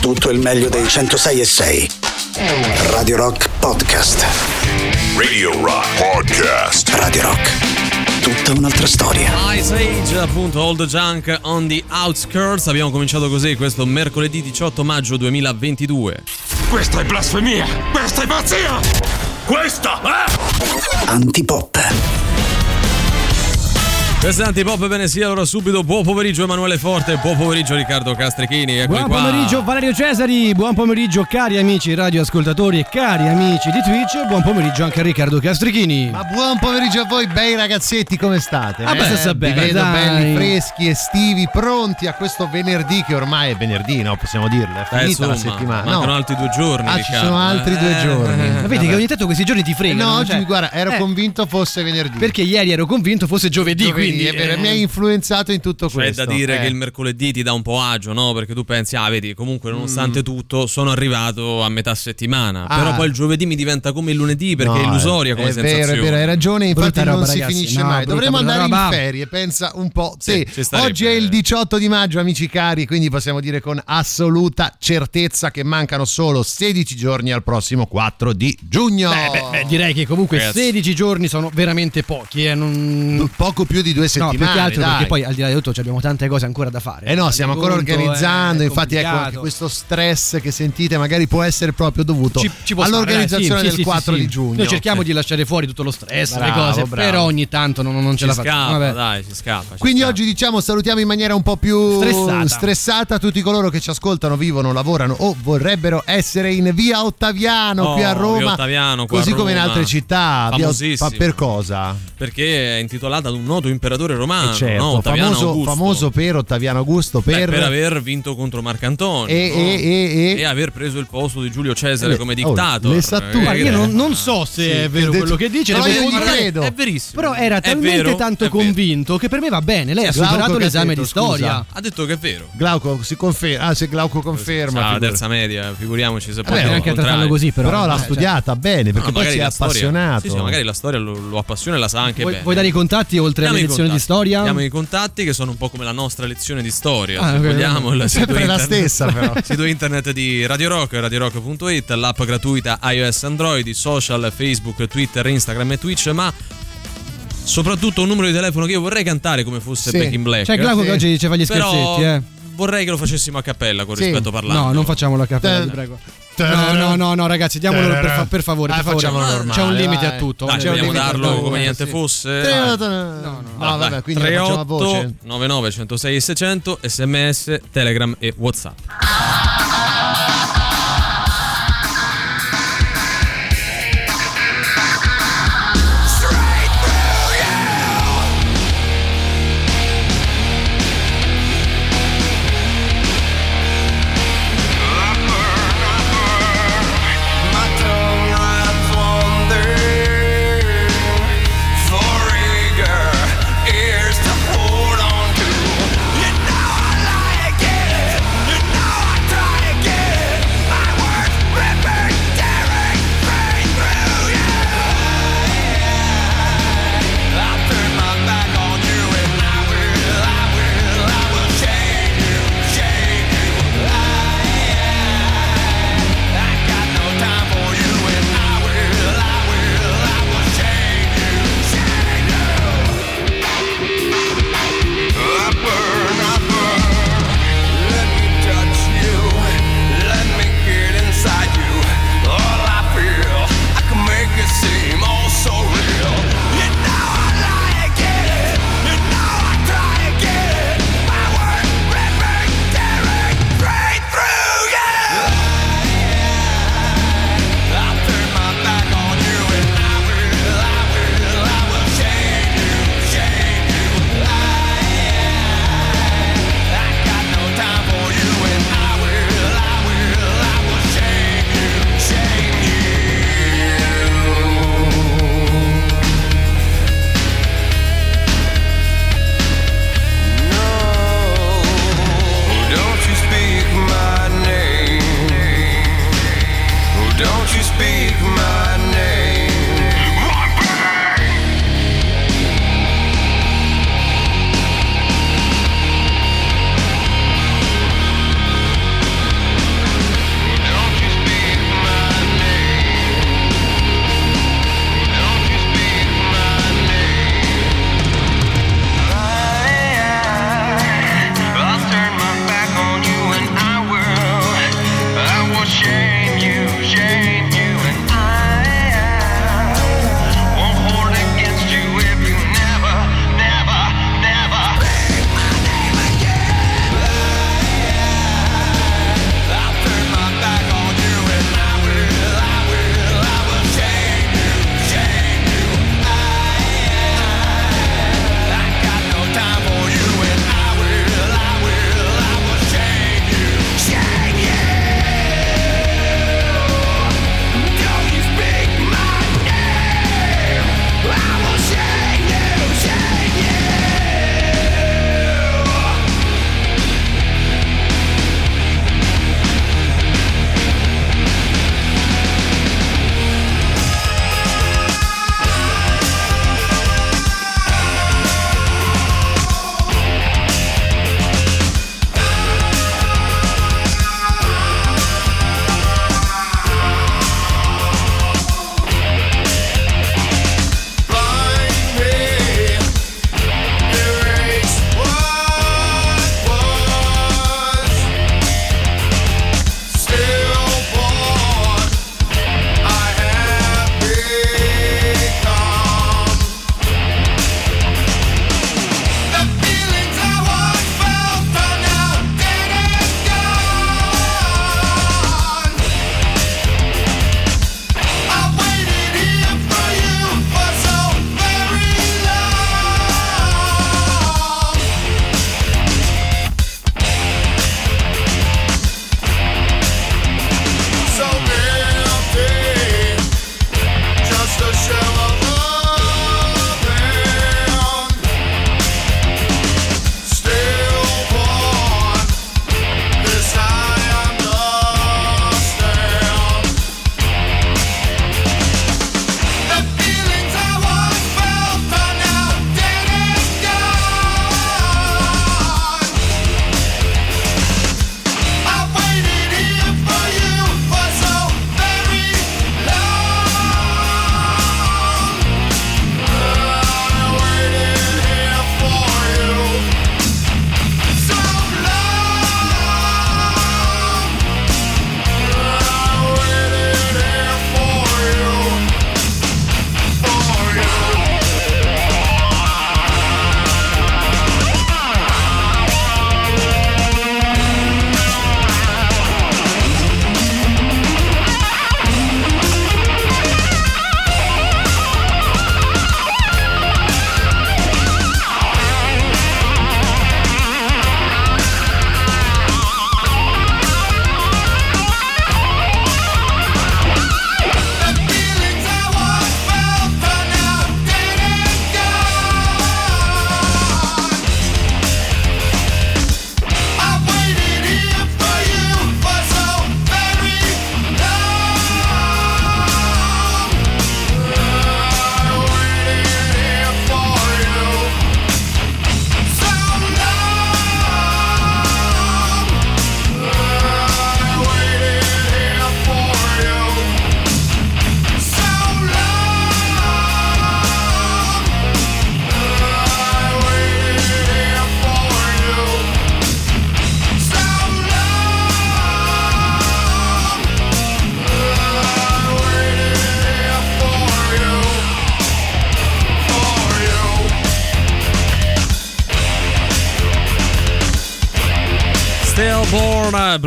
tutto il meglio dei 106 e 6. Radio Rock Podcast. Radio Rock Podcast. Radio Rock. Tutta un'altra storia. Ice Age, appunto, Old Junk on the Outskirts. Abbiamo cominciato così questo mercoledì 18 maggio 2022. Questa è blasfemia! Questa è pazzia! Questa è... Antipop. Questo è Antipop, bene sia allora subito. Buon pomeriggio Emanuele Forte, buon pomeriggio Riccardo Castrichini. Buon qua. pomeriggio Valerio Cesari, buon pomeriggio cari amici radioascoltatori e cari amici di Twitch, buon pomeriggio anche a Riccardo Castrichini. Ma buon pomeriggio a voi, bei ragazzetti, come state? Ah, abbastanza bene, Vi vedo dai. belli, freschi, estivi, pronti a questo venerdì che ormai è venerdì, no? Possiamo dirlo, è Eh, finita la insomma, settimana. Mancano No. altri due giorni. Ah, ci Riccardo, sono altri eh. due giorni. Ma vedi che ogni tanto questi giorni ti fregano. No, oggi cioè- guarda, ero eh, convinto fosse venerdì. Perché ieri ero convinto fosse giovedì, Giovedì, quindi è vero, eh, mi ha influenzato in tutto C'è questo. da dire eh. che il mercoledì ti dà un po' agio, no? Perché tu pensi, ah, vedi, comunque Mm. nonostante tutto sono arrivato a metà settimana. Ah. Però poi il giovedì mi diventa come il lunedì perché No, è illusoria come è sensazione. vero, è vero, hai ragione, infatti Brutta non roba, si ragazzi. finisce No, mai. Dovremmo andare in roba. ferie, pensa un po'. Sì, Sì, oggi è il 18 di maggio, amici cari, quindi possiamo dire con assoluta certezza che mancano solo 16 giorni al prossimo 4 di giugno. Beh, beh, beh, direi che comunque Ragazzi. 16 giorni sono veramente pochi. Eh, non... Poco più di due No, settimane. più che altro dai. perché poi al di là di tutto abbiamo tante cose ancora da fare. Eh no, stiamo ancora Conto, organizzando, è infatti ecco anche questo stress che sentite magari può essere proprio dovuto Ci- ci stare, all'organizzazione dai, sì, del sì, sì, 4 sì. di giugno. Noi cerchiamo di lasciare fuori tutto lo stress, le Bravo, cose, bravo. però ogni tanto non, non ce Ci la facciamo. scappa, dai, ci scappa. ci Quindi scappa. oggi diciamo salutiamo in maniera un po' più Stressata. stressata tutti coloro che ci ascoltano, vivono, lavorano o vorrebbero essere in via Ottaviano Oh, qui a via Roma. Ottaviano, qua a così come in Roma. altre città. Famosissimo. per cosa? Perché è intitolata ad un noto imperatore romano, Eh, certo, no? Famoso, famoso per Ottaviano Augusto Beh, per, per aver vinto contro Marcantonio e, no? e, e, e- E aver preso il posto di Giulio Cesare Eh, come oh, dictator. le sa tu. Eh, io non, non so se Sì, è vero quello che dice, Però io credo. È verissimo. Però era talmente vero, tanto convinto che per me va bene. Lei ha Glauco superato l'esame detto, di storia. scusa. Ha detto che è vero. Glauco si conferma. Ah, se Glauco conferma. Ah, la terza media, figuriamoci se Vabbè, poi Potete anche trattarlo così, però. Però l'ha cioè, studiata bene perché No, poi magari si è storia- appassionato. Sì, sì, magari la storia lo, lo appassiona e la sa anche Vuoi, bene. vuoi dare i contatti oltre Diamo alle i lezioni di contatti. storia? Diamo i contatti che sono un po' come la nostra lezione di storia. Ah, se ok, vogliamo, il sito Sempre la internet- stessa, però. sito internet di Radio Rock, radiorock.it, l'app gratuita iOS Android, i social Facebook, Twitter, Instagram e Twitch, ma soprattutto un numero di telefono che io vorrei cantare come fosse Sì. Back in Black. C'è Glauco Sì. che oggi ci fa gli Però scherzetti, eh. vorrei che lo facessimo a cappella con Sì. rispetto parlando. No, non facciamo la cappella, Eh. ti prego. No, no, no, no, ragazzi, diamolo per, fa- per favore. Ah, per favore. normale, C'è un limite vai. a tutto. Dai, C'è vogliamo darlo come niente sì. fosse? Dai. No, no. no, vabbè, quindi lo facciamo a voce. 99 106 e 600 sms telegram e whatsapp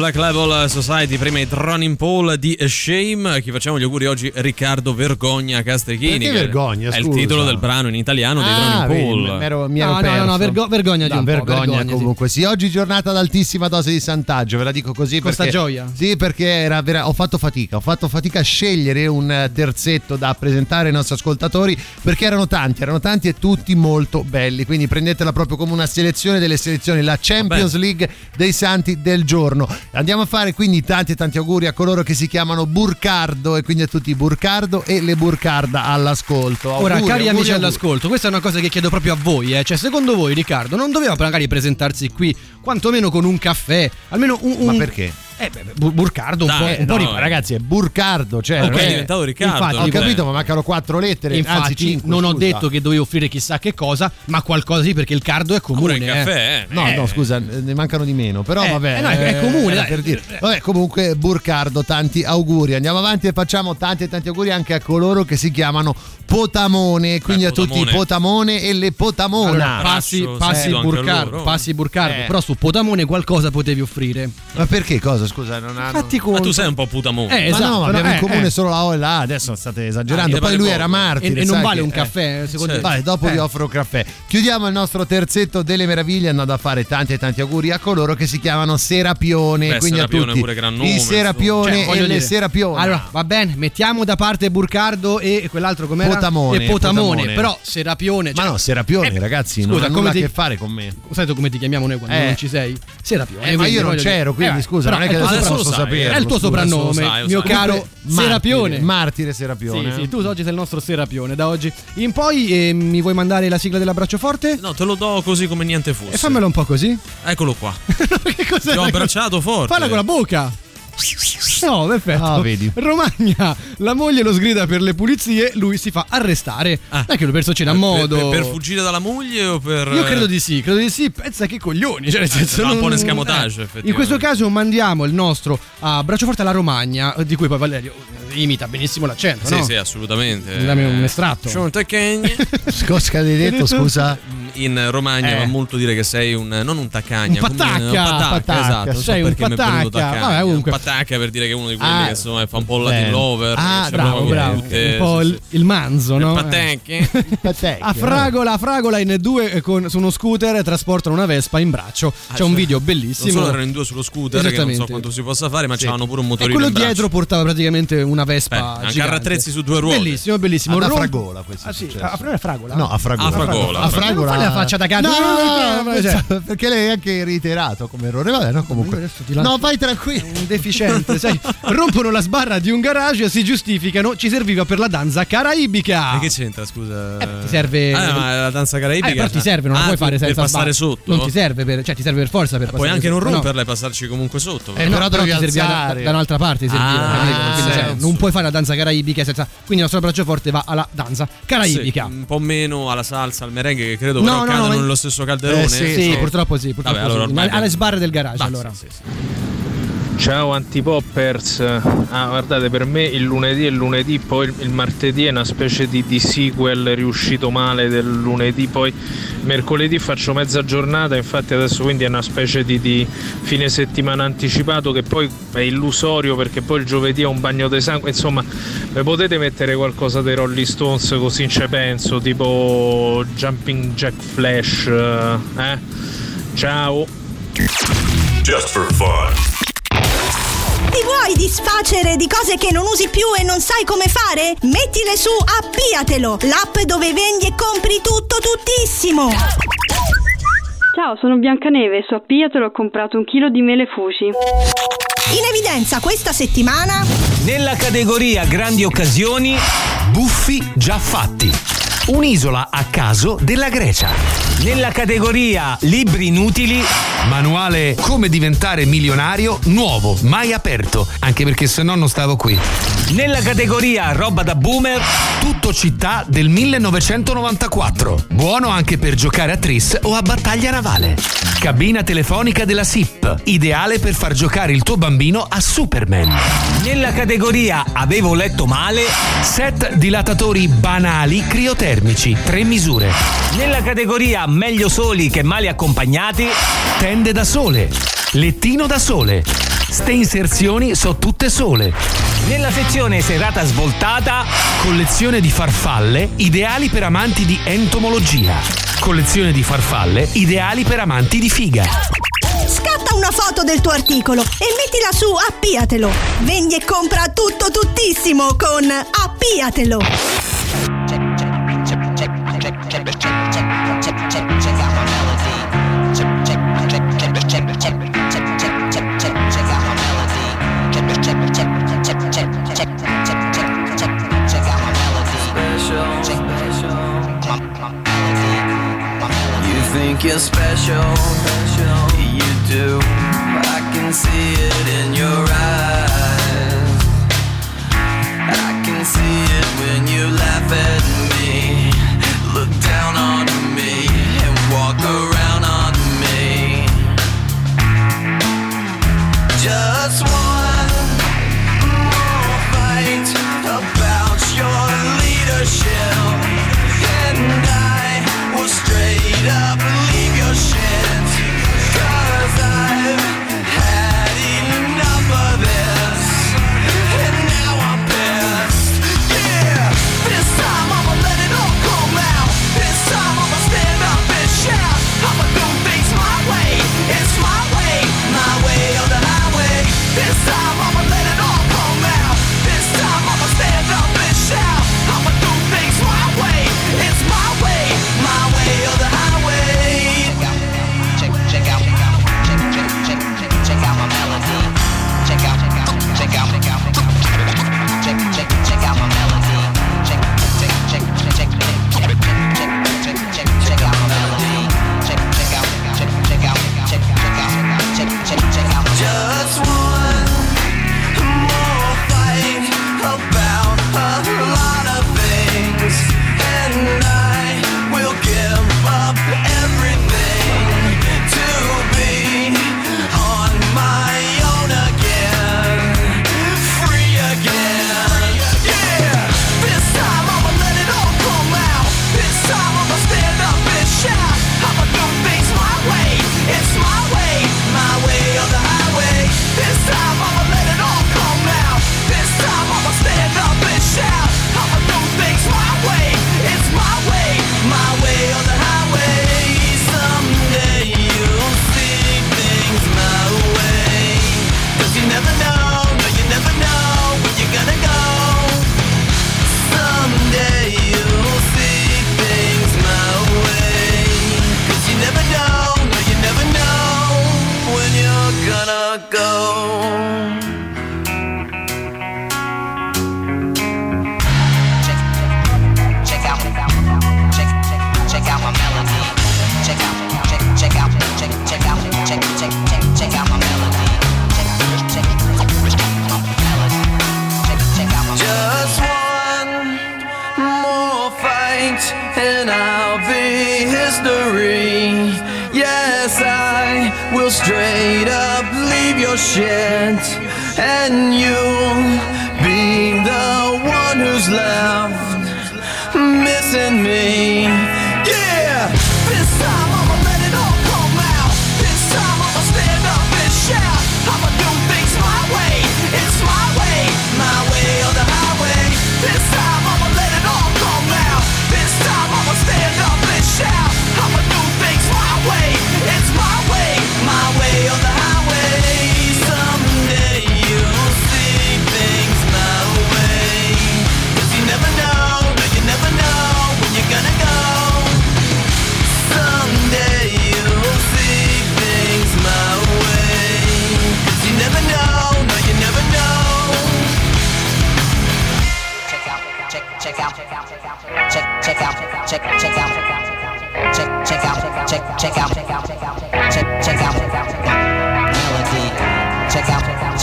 Black Level Society, prima i Running Paul di Shame. Chi facciamo gli auguri oggi? Riccardo Vergogna Castrichini. Perché che Vergogna, È il scusa? titolo del brano in italiano dei Ah, Running vedi, Paul. mi ero- mi ero No, no, perso. no, vergo- vergogna di No, un po', vergogna, vergogna, sì. comunque sì. Oggi giornata ad altissima dose di santaggio, ve la dico così Questa perché gioia. Sì, perché era vera- ho fatto fatica, ho fatto fatica a scegliere un terzetto da presentare ai nostri ascoltatori perché erano tanti, erano tanti e tutti molto belli, quindi prendetela proprio come una selezione delle selezioni, la Champions League dei santi del giorno. Andiamo a fare quindi tanti e tanti auguri a coloro che si chiamano Burcardo e quindi a tutti i Burcardo e le Burcarda all'ascolto. Ora, Auguri, cari auguri, amici auguri. all'ascolto, questa è una cosa che chiedo proprio a voi, eh. Cioè, secondo voi, Riccardo, non doveva magari presentarsi qui quantomeno con un caffè? Almeno un. un- Ma perché? Eh, beh, Burcardo un Dai, po'. eh, un po' no, di- eh. Ragazzi, è Burcardo, cioè Ok, non è diventato Riccardo. infatti, Ho capito, ma mancano quattro lettere, anzi Infatti, cinque. non ho scusa. detto che dovevo offrire chissà che cosa, ma qualcosa sì, perché il cardo è Pure comune. il eh. caffè, eh. No, Eh. no, scusa, ne mancano di meno. Però Eh, vabbè, eh, no, è comune, dai. per dire. Vabbè, comunque, Burcardo, tanti auguri. Andiamo avanti e facciamo tanti e tanti auguri anche a coloro che si chiamano Potamone. Quindi Beh, a tutti i Potamone. E le Potamona. Allora, passi, passi a Burcardo, passi Burcardo, Eh. però su Potamone qualcosa potevi offrire. Ma perché cosa? Scusa, non hanno. Fatti Ma tu sei un po' putamone. Eh, ma esatto, no, ma abbiamo no, in eh, comune eh. solo la O e la A, adesso state esagerando. Ah, Poi lui vale era poco. martire. E, e non vale che- un eh. caffè, secondo certo. te? Vai, dopo Eh. vi offro un caffè. Chiudiamo il nostro terzetto delle meraviglie andando a fare tanti e tanti auguri a coloro che si chiamano Serapione. Beh, quindi Serapione a tutti pure gran nome, i Serapione Cioè, e le Serapione. Allora, va bene, mettiamo da parte Burcardo e quell'altro com'era? Potamone, E Potamone, Potamone. però Serapione. Ma cioè- no, Serapione, Eh, ragazzi, scusa, non ha nulla a che fare con me. Sai tu come ti chiamiamo noi quando Eh. non ci sei? Serapione. Eh, ma io non c'ero, quindi Eh, scusa, non è che il tuo adesso lo sapere. È il tuo soprannome, sai, mio sai. caro Martire, Serapione. Martire Serapione. Sì, sì, tu oggi sei il nostro Serapione da oggi in poi. eh, mi vuoi mandare la sigla dell'abbraccio forte? No, te lo do così come niente fosse. E fammelo un po' così. Eccolo qua. che cos'è? Ti ho abbracciato forte. Falla con la bocca. No, perfetto. Ah, vedi. Romagna, la moglie lo sgrida per le pulizie, lui si fa arrestare. Ah. Non è che lo persone a Per- modo. Per, per fuggire dalla moglie o per. Io credo di sì, credo di sì. Pensa che coglioni. Cioè, nel senso, sarà un po' un non- escamotage, eh. In questo caso mandiamo il nostro a braccio forte alla Romagna, di cui poi Valerio eh, imita benissimo l'accento. Sì, no? sì, assolutamente. Dammi un estratto. Cosa che hai detto, scusa? In Romagna Eh. va molto dire che sei un. non un tacagna, Un patacca, un patacca, patacca. esatto. Non so Sei un perché mi è venuto patacca. tacagna. Vabbè, comunque. Un patacca per dire che è uno di quelli Ah, che insomma fa un po' il. Latin lover. Ah, c'è Bravo, bravo. tutte- Un po' sì, il, il manzo, no? Il patacche. Patecchio, A Fragola, a Fragola in due eh, con- su uno scooter trasportano una Vespa in braccio. C'è Ah, un cioè, video Non bellissimo. solo erano in due sullo scooter, che non so quanto si possa fare, ma Sì. c'avevano pure un E motorino. quello in braccio. dietro portava praticamente una Vespa. Beh, anche arrattrezzi su due ruote. Bellissimo, bellissimo. Ad Rom- Fragola questo Ah, sì, a, non è Fragola? No, a Fragola. A Fragola. A Fragola. Non fai la faccia da cazzo. No, No, no, cioè, cioè. perché lei è anche reiterato come errore. Vabbè, no, comunque. No, vai tranquillo. Un deficiente, sai. Rompono la sbarra di un garage, si giustificano, ci serviva per la danza caraibica. E che c'entra, scusa? Eh, ti serve- Ah, ma la danza Eh, caraibica. però ti serve, non la Ah, puoi tu- fare senza per passare sbarra. sotto. Non ti serve per, cioè ti serve per forza per Puoi passare anche non sotto, no. romperla e passarci comunque sotto. Eh, però. no, Però però, devi ti serviva da, da un'altra parte, ti serviva, Ah, capito? Quindi, cioè. Non puoi fare la danza caraibica senza. Quindi il nostro braccio forte va alla danza caraibica. Sì, un po' meno alla salsa, al merengue, che credo No, però no, cadano no, nello stesso calderone. Eh, sì, Sì, sì. purtroppo sì, purtroppo Vabbè, allora sì. ormai alle sbarre del garage Basta, allora. sì, sì. Ciao antipoppers, ah guardate per me il lunedì è lunedì, poi il, martedì è una specie di, di sequel riuscito male del lunedì, poi mercoledì faccio mezza giornata, infatti adesso quindi è una specie di, di fine settimana anticipato che poi è illusorio perché poi il giovedì è un bagno di sangue, insomma mi potete mettere qualcosa dei Rolling Stones così ci penso, tipo Jumping Jack Flash, eh? Ciao! Just for fun. Ti vuoi disfacere di cose che non usi più e non sai come fare? Mettile su Appiatelo, l'app dove vendi e compri tutto tuttissimo. Ciao, sono Biancaneve, su Appiatelo ho comprato un chilo di mele fusi. In evidenza questa settimana Nella categoria grandi occasioni, buffi già fatti. Un'isola a caso della Grecia. Nella categoria libri inutili, manuale come diventare milionario nuovo, mai aperto, anche perché se no non stavo qui. Nella categoria roba da boomer, tutto città del 1994. Buono anche per giocare a tris o a battaglia navale. Cabina telefonica della SIP, ideale per far giocare il tuo bambino a Superman. Nella categoria avevo letto male, set dilatatori banali criotermici, termici, tre misure. Nella categoria meglio soli che male accompagnati, tende da sole, lettino da sole. Ste inserzioni so tutte sole. Nella sezione serata svoltata, collezione di farfalle ideali per amanti di entomologia. Collezione di farfalle ideali per amanti di figa. Scatta una foto del tuo articolo e mettila su Appiatelo. Vendi e compra tutto tuttissimo con Appiatelo. check, check, check, check, check, check, check out my melody. Check, check, check, check, check, check, check, check, check, out my melody. Check, check, check, check, check, check, check, check, check, out my melody. You think you're special, you do. I can see it in your eyes. I can see it when you laugh at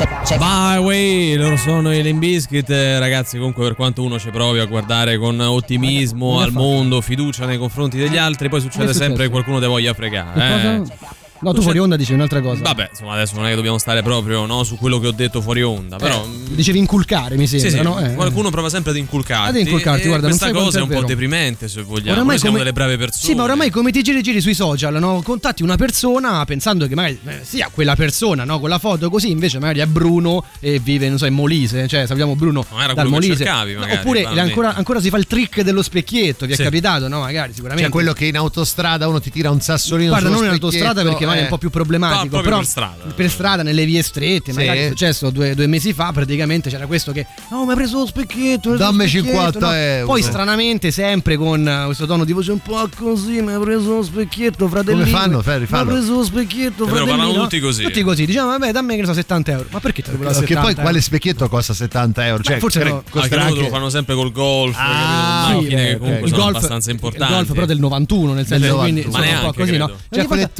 check, check. Bye way, loro sono i Limbiskit. Ragazzi, comunque, per quanto uno ci provi a guardare con ottimismo al mondo, fiducia nei confronti degli altri, poi succede sempre che qualcuno ti voglia fregare. Eh. No, tu fuori onda dici un'altra cosa. Vabbè, insomma, adesso non è che dobbiamo stare proprio no, su quello che ho detto fuori onda, però... Eh, dicevi inculcare, mi sembra, Sì, sì, no? Eh. qualcuno prova sempre ad inculcarti. Ad inculcarti, guarda, non questa cosa è è un po' deprimente, se vogliamo. Oramai Noi siamo come- delle brave persone. Sì, ma oramai come ti giri giri sui social, no? Contatti una persona pensando che magari eh, sia quella persona, no? Con la foto così, invece magari è Bruno e vive, non so, in Molise, cioè sappiamo Bruno Ma era dal quello che Molise. cercavi, magari, Oppure banalmente. ancora, ancora si fa il trick dello specchietto, vi è Sì. capitato, no? Magari sicuramente. Cioè quello che in autostrada uno ti tira un sassolino Guarda, sullo non in autostrada perché magari è eh. un po' più problematico. però per strada. per strada, nelle vie strette, Sì. magari è successo due, due mesi fa. Praticamente c'era questo che. No, mi hai preso lo specchietto. mi Dammi specchietto", 50 no? euro. Poi stranamente, sempre con eh, questo tono di voce un po' così, mi hai preso lo specchietto, fratellino. Come fanno, Ferri? Mi Fanno. hai preso lo specchietto, fratellino. parlano tutti così. Tutti così. Diciamo, vabbè, dammi che ne so, 70 euro. Ma perché te lo Perché 70 poi quale specchietto costa 70 euro? Cioè, forse cre- no. Anche costerà loro lo anche- fanno sempre col golf, Ah, sì, macchine ok. comunque il sono golf, abbastanza il importanti. golf però del 91 nel senso quindi 91. insomma, Ma un po' così no. Cioè quelle volta-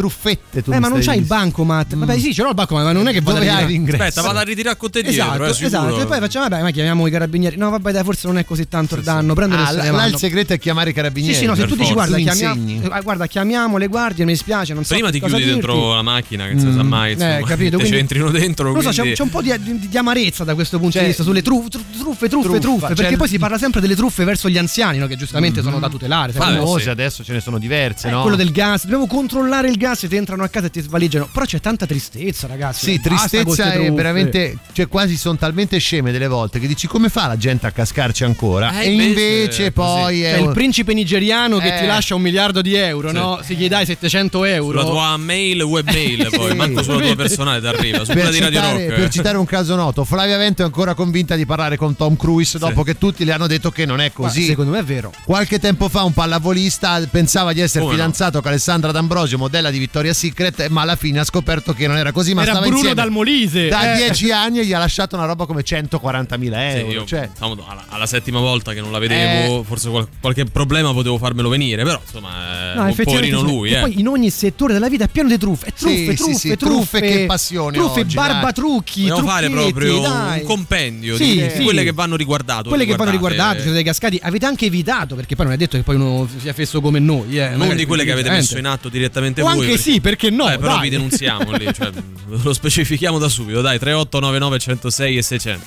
truffette tu eh ma non c'hai il bancomat vabbè sì ce l'ho il bancomat ma non è che vado a Dove hai ritirare- l'ingresso? Aspetta, vado a ritirare con te dietro, Esatto, eh, esatto. E poi facciamo, vabbè, ma chiamiamo i carabinieri. No, vabbè, dai, forse non è così tanto il danno. Prendere Ah, se là, il segreto è chiamare i carabinieri. Sì, sì, no, se tu dici guarda, insegni. eh, guarda, chiamiamo le guardie, mi dispiace, non so Prima ti cosa chiudi dirti. dentro la macchina, che non si sa mai, insomma, eh, capito, te quindi- c'entrino dentro, Non lo so, c'è, un po' di, amarezza da questo punto Cioè, di vista sulle truffe, truffe, truffe, cioè perché il- poi si parla sempre delle truffe verso gli anziani, no, che giustamente sono da tutelare. Famose sì. adesso ce ne sono diverse, eh, no? quello del gas, dobbiamo controllare il gas e ti entrano a casa e ti svaligiano. Però c'è tanta tristezza, ragazzi. Sì, tristezza è veramente, cioè quasi sono talmente sceme delle volte che dici come fa la gente a cascarci ancora? Eh, e invece così. poi è Cioè, il principe nigeriano che Eh. ti lascia un miliardo di euro, Sì. no? Se gli dai 700 euro. Sulla tua mail, webmail, poi, Sì. manco sulla tua personale ti arriva, su per quella di Radio citare, Rock. per citare un caso noto, Flavia Vento è ancora convinta di parlare con Tom Cruise dopo che tutti le hanno detto che non è Ma così. secondo me è vero. Qualche tempo fa un pallavolista pensava di essere Come no? fidanzato con Alessandra D'Ambrosio, modella di Victoria's Secret, ma alla fine ha scoperto che non era così. Ma Era stava Bruno dal Molise. da eh. 10 anni e gli ha lasciato una roba come 140.000 Sì, euro. io, cioè, diciamo, alla, alla settima volta che non la vedevo, forse qual- qualche problema potevo farmelo venire, però insomma, eh, No, un poverino sì. lui, E eh. poi in ogni settore della vita è pieno di truffe. È truffe, Sì, sì, truffe, sì, truffe, truffe, che passione Truffe, oggi, barbatrucchi. Dobbiamo fare proprio dai. un compendio Sì, di sì. quelle che vanno riguardate. Quelle che vanno riguardate. riguardate, siete dei cascati. Avete anche evitato, perché poi non è detto che poi uno sia fesso come noi. Eh, Non di quelle che avete messo in atto direttamente O voi. anche sì, perché no? Eh, però dai. vi denunziamo lì, cioè, lo specifichiamo da subito, dai, 3899 106 e 600.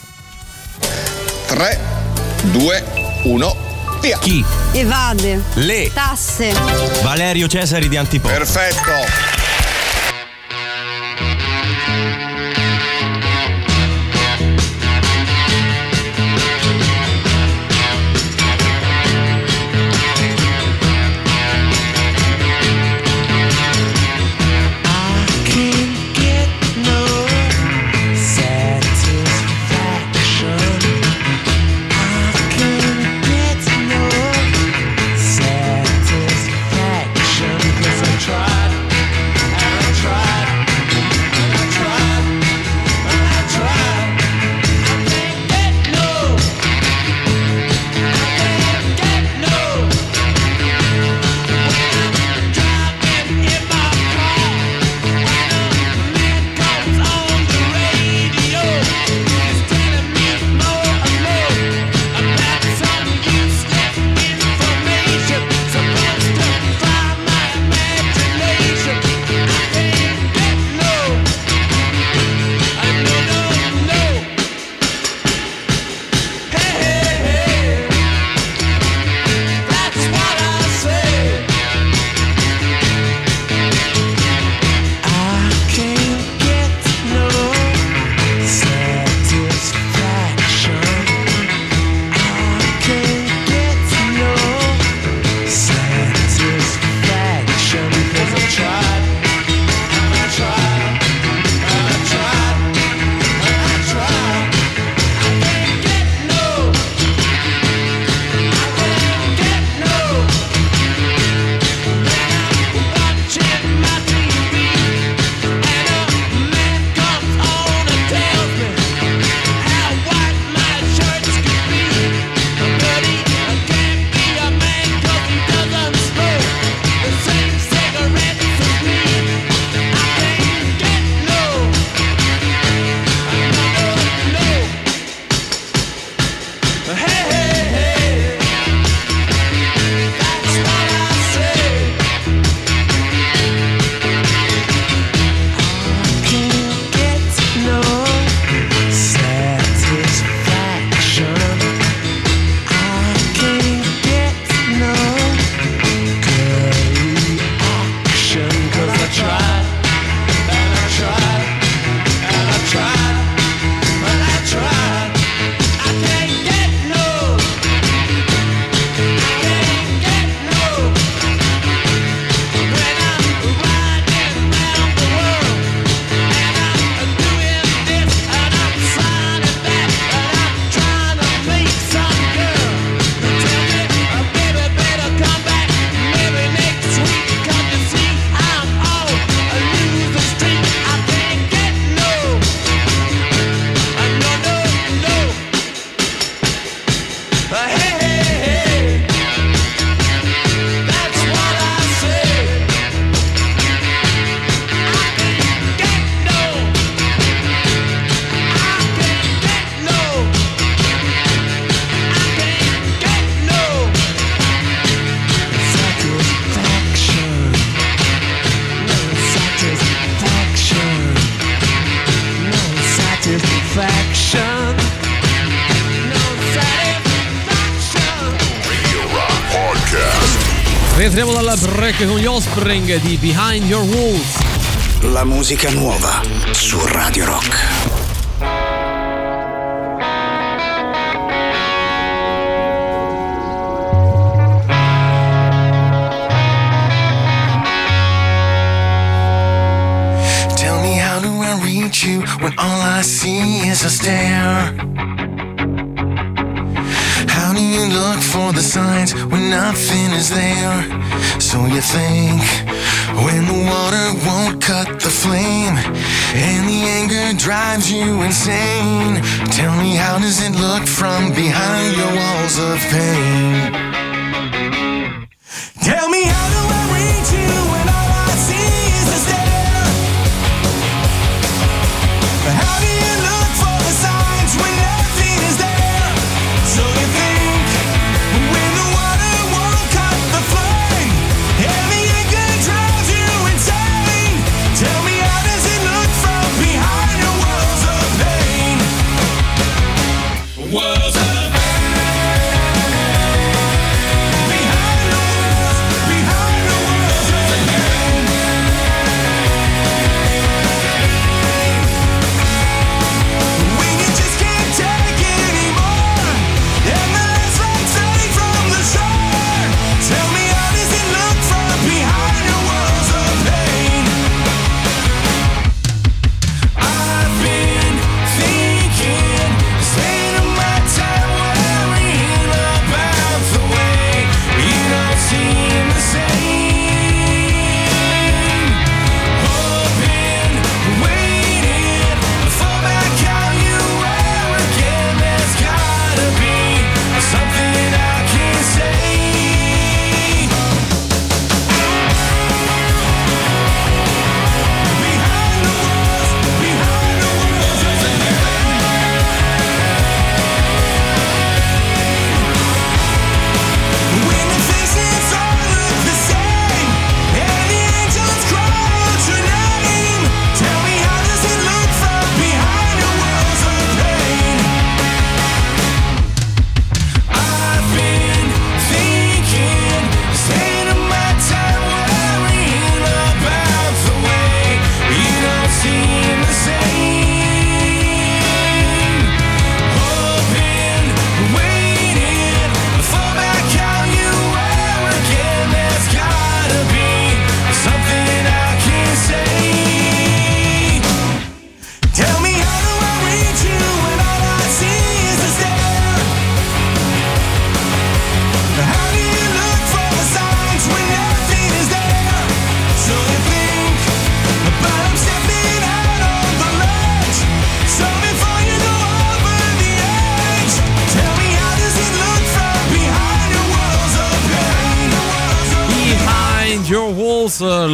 3, 2, 1, via. Chi? Evade. Le. Tasse. Valerio Cesari di Antipò. Perfetto. Rientriamo dalla break con gli Offspring di Behind Your Walls. La musica nuova su Radio Rock. Tell me how do I reach you when all I see is a stare? How do you look for the signs when nothing is there? So you think when the water won't cut the flame and the anger drives you insane? Tell me how does it look from behind your walls of pain?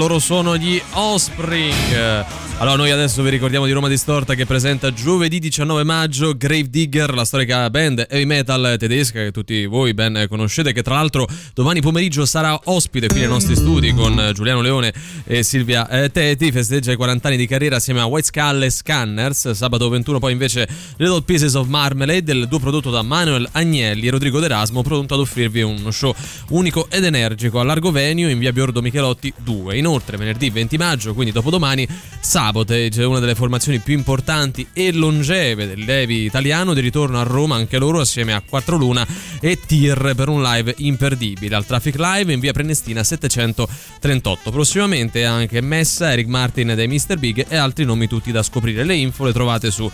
Loro sono gli Offspring. Allora, noi adesso vi ricordiamo di Roma Distorta che presenta giovedì 19 maggio Grave Digger, la storica band heavy metal tedesca che tutti voi ben conoscete, che tra l'altro domani pomeriggio sarà ospite qui nei nostri studi con Giuliano Leone e Silvia eh, Teti. Festeggia i 40 anni di carriera assieme a White Skull e Scanners. Sabato 21 poi invece Little Pieces of Marmalade, il duo prodotto da Manuel Agnelli e Rodrigo D'Erasmo, pronto ad offrirvi uno show unico ed energico a largo venue in via Biordo Michelotti 2. Inoltre, venerdì 20 maggio, quindi dopodomani, Sabotage, una delle formazioni più importanti e longeve del Levi italiano, di ritorno a Roma anche loro assieme a 4 Luna e Tir per un live imperdibile al Traffic Live in via Prenestina 738. Prossimamente anche Messa, Eric Martin dei Mr. Big e altri nomi tutti da scoprire. Le info le trovate su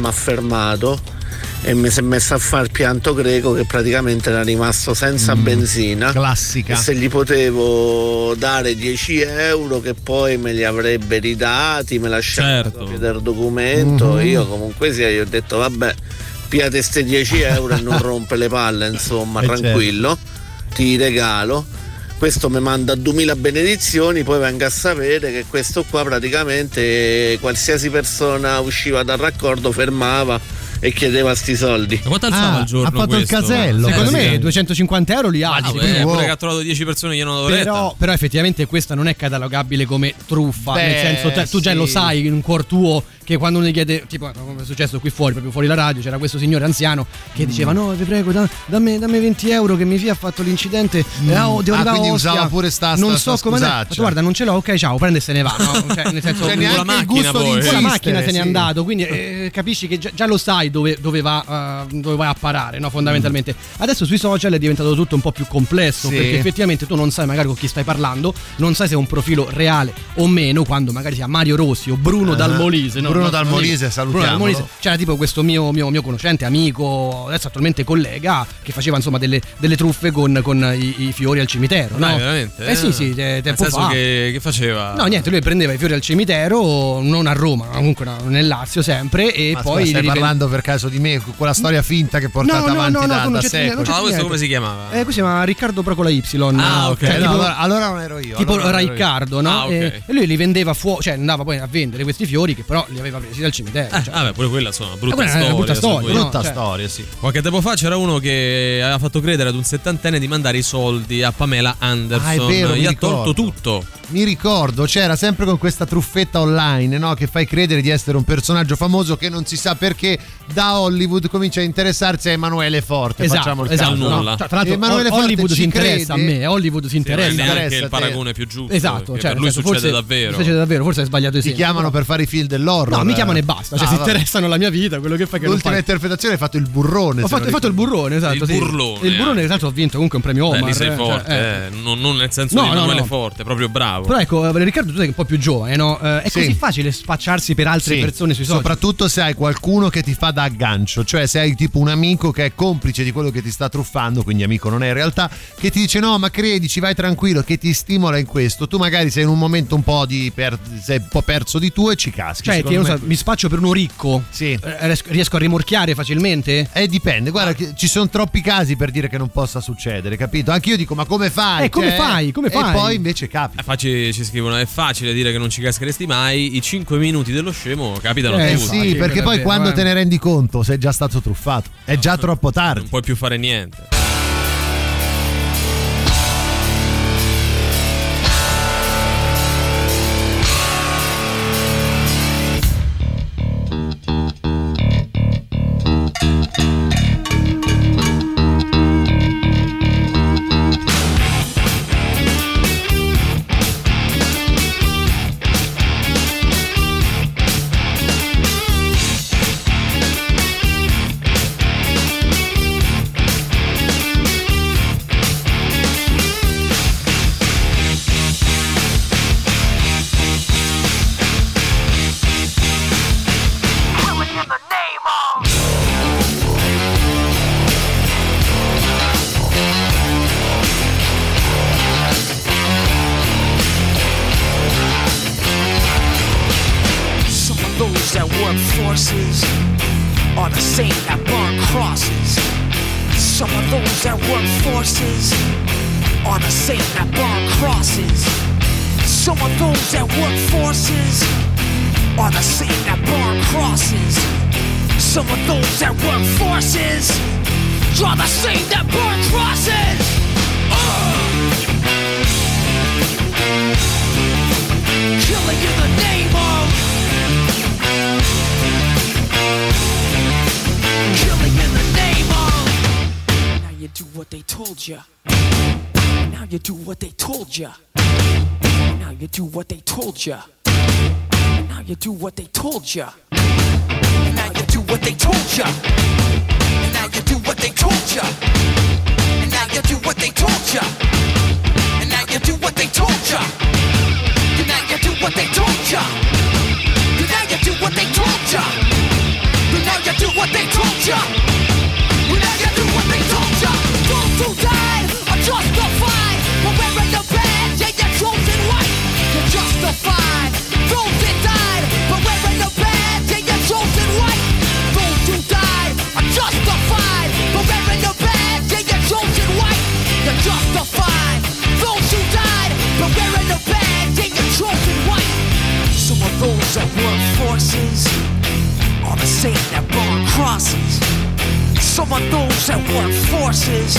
mi ha fermato e mi si è messo a fare il pianto greco che praticamente era rimasto senza Mm, benzina. classica. E se gli potevo dare 10 euro che poi me li avrebbe ridati, me lasciava Certo. del documento, Mhm. io comunque sia, gli ho detto vabbè, piate ste 10 euro e non rompe le palle, insomma, Eh, certo. tranquillo, ti regalo questo mi manda 2000 benedizioni, poi venga a sapere che questo qua praticamente qualsiasi persona usciva dal raccordo fermava e chiedeva sti soldi. Ma quanto alzava Ah, al giorno? ha fatto il questo? casello. Sì, Secondo sì. me 250 euro li ha. Ah, beh, pure che ha trovato 10 persone hanno dato retta. Però, però effettivamente questa non è catalogabile come truffa, Beh, nel senso te- tu già sì. lo sai in cuor tuo che quando uno gli chiede, tipo come è successo qui fuori, proprio fuori la radio, c'era questo signore anziano che diceva no vi prego da- dammi, dammi 20 euro che mia figlia ha fatto l'incidente, eh, oh, devo Ah, arrivare a quindi usava pure sta- non sta- so sta come andare. guarda non ce l'ho, ok ciao, prende e se ne va, no? Cioè, nel senso Cioè, neanche la il macchina gusto poi. Con la macchina se n'è sì. andato, quindi eh, capisci che già, già lo sai dove, dove va, eh, dove vai a parare, no? fondamentalmente. Adesso sui social è diventato tutto un po' più complesso Sì. perché effettivamente tu non sai magari con chi stai parlando, non sai se è un profilo reale o meno, quando magari sia Mario Rossi o Bruno Ah. Dalmolise. no? Bruno No, no. Bruno Dalmolise. C'era tipo questo mio, mio, mio conoscente, amico, adesso attualmente collega, che faceva insomma delle, delle truffe con, con i, i fiori al cimitero. Dai, no? veramente? Eh sì, sì, te- Nel tempo senso fa. che, che faceva? No, niente, lui prendeva i fiori al cimitero, non a Roma, ma comunque no, nel Lazio sempre, e Ma poi stai parlando per caso di me, con quella storia finta che portate No, no, avanti no, no, da, da secoli. c'è Ah, questo come si chiamava? Eh, questo si chiama Riccardo Procola Y. Ah, ok. Cioè, Eh, no, tipo, allora, allora non ero io. tipo allora. Riccardo, no? Ah, ok. e, e lui li vendeva fuori, cioè andava poi a vendere questi fiori che però li aveva presi dal cimitero. Eh, cioè. vabbè, pure quella insomma, brutta quella è una storia. brutta storia, no? Brutta Cioè- storia, sì. Qualche tempo fa c'era uno che aveva fatto credere ad un settantenne di mandare i soldi a Pamela Anderson. Ah, è vero, mi Gli ha ricordo. tolto tutto. Mi ricordo, c'era sempre con questa truffetta online, no? Che fai credere di essere un personaggio famoso che non si sa perché da Hollywood comincia a interessarsi a Emanuele Forte. Esatto, facciamo il esatto. caso. No. Tra tra l'altro Emanuele Forte Hollywood ci si interessa crede? a me, Hollywood si Non è interessa. neanche interessa il a te. paragone più giusto. Esatto, cioè, per lui succede forse- davvero. Succede davvero, forse hai sbagliato i Ti segni. chiamano per fare i film dell'horror. No, mi chiamano e basta, cioè Ah, si vabbè. interessano alla mia vita, quello che fai che L'ultima fai. interpretazione hai fatto il burrone. Ho fatto, fatto il burrone, esatto. Il sì. burlone, Il burlone, eh. l'altro, ho vinto comunque un premio Beh, Omar. lì sei eh, forte, cioè, eh. Non, non nel senso No, di no, Emanuele no. Forte, proprio bravo. Però ecco, Riccardo, tu sei un po' più giovane, no? Eh, è Sì. così facile spacciarsi per altre Sì, persone sui social. soprattutto se hai qualcuno che ti fa da aggancio, cioè se hai tipo un amico che è complice di quello che ti sta truffando, quindi amico non è in realtà, che ti dice no ma credici, vai tranquillo, che ti stimola in questo, tu magari sei in un momento un po' di per- sei un po' perso di tu e ci caschi. Cioè, che me. so, mi spaccio per uno ricco. Sì. Eh, riesco- a rimorchiare facilmente? Eh dipende, guarda che ci sono troppi casi per dire che non possa succedere, capito? Anche io dico ma come fai? Eh, come Cioè, fai? Come E fai? poi invece capita. È facile, ci scrivono, è facile dire che non ci cascheresti mai. I 5 minuti dello scemo capitano Eh, Eh a tutti. sì, perché poi vero, quando eh. te ne rendi conto sei già stato truffato, è già troppo tardi. Non puoi più fare niente. You do what they told ya Now you do what they told ya Now you do what they told ya Now you do what they told ya And now you do what they told ya And now you do what they told ya And now you do what they told ya And now you do what they told ya And now you do what they told ya And now you do what they told ya Those who died are justified For wearing the justified. Those that died, but wearing badge your chosen white. Those who died are justified, but wearing badge your chosen white. You're justified. Those who died, but wearing badge your chosen white. Some of those that forces are the same that burn crosses. Some of those that work forces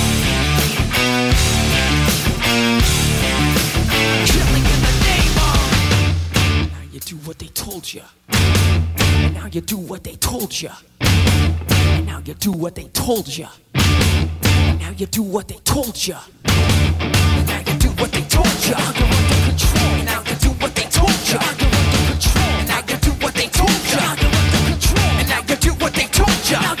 told you. And now you do what they told you. And now you do what they told you. And now you do what they told you. And now you do what they told you. Under control. And now you do what they told you. You're under control. And now you do what they told you. Control. And now you do what they told you.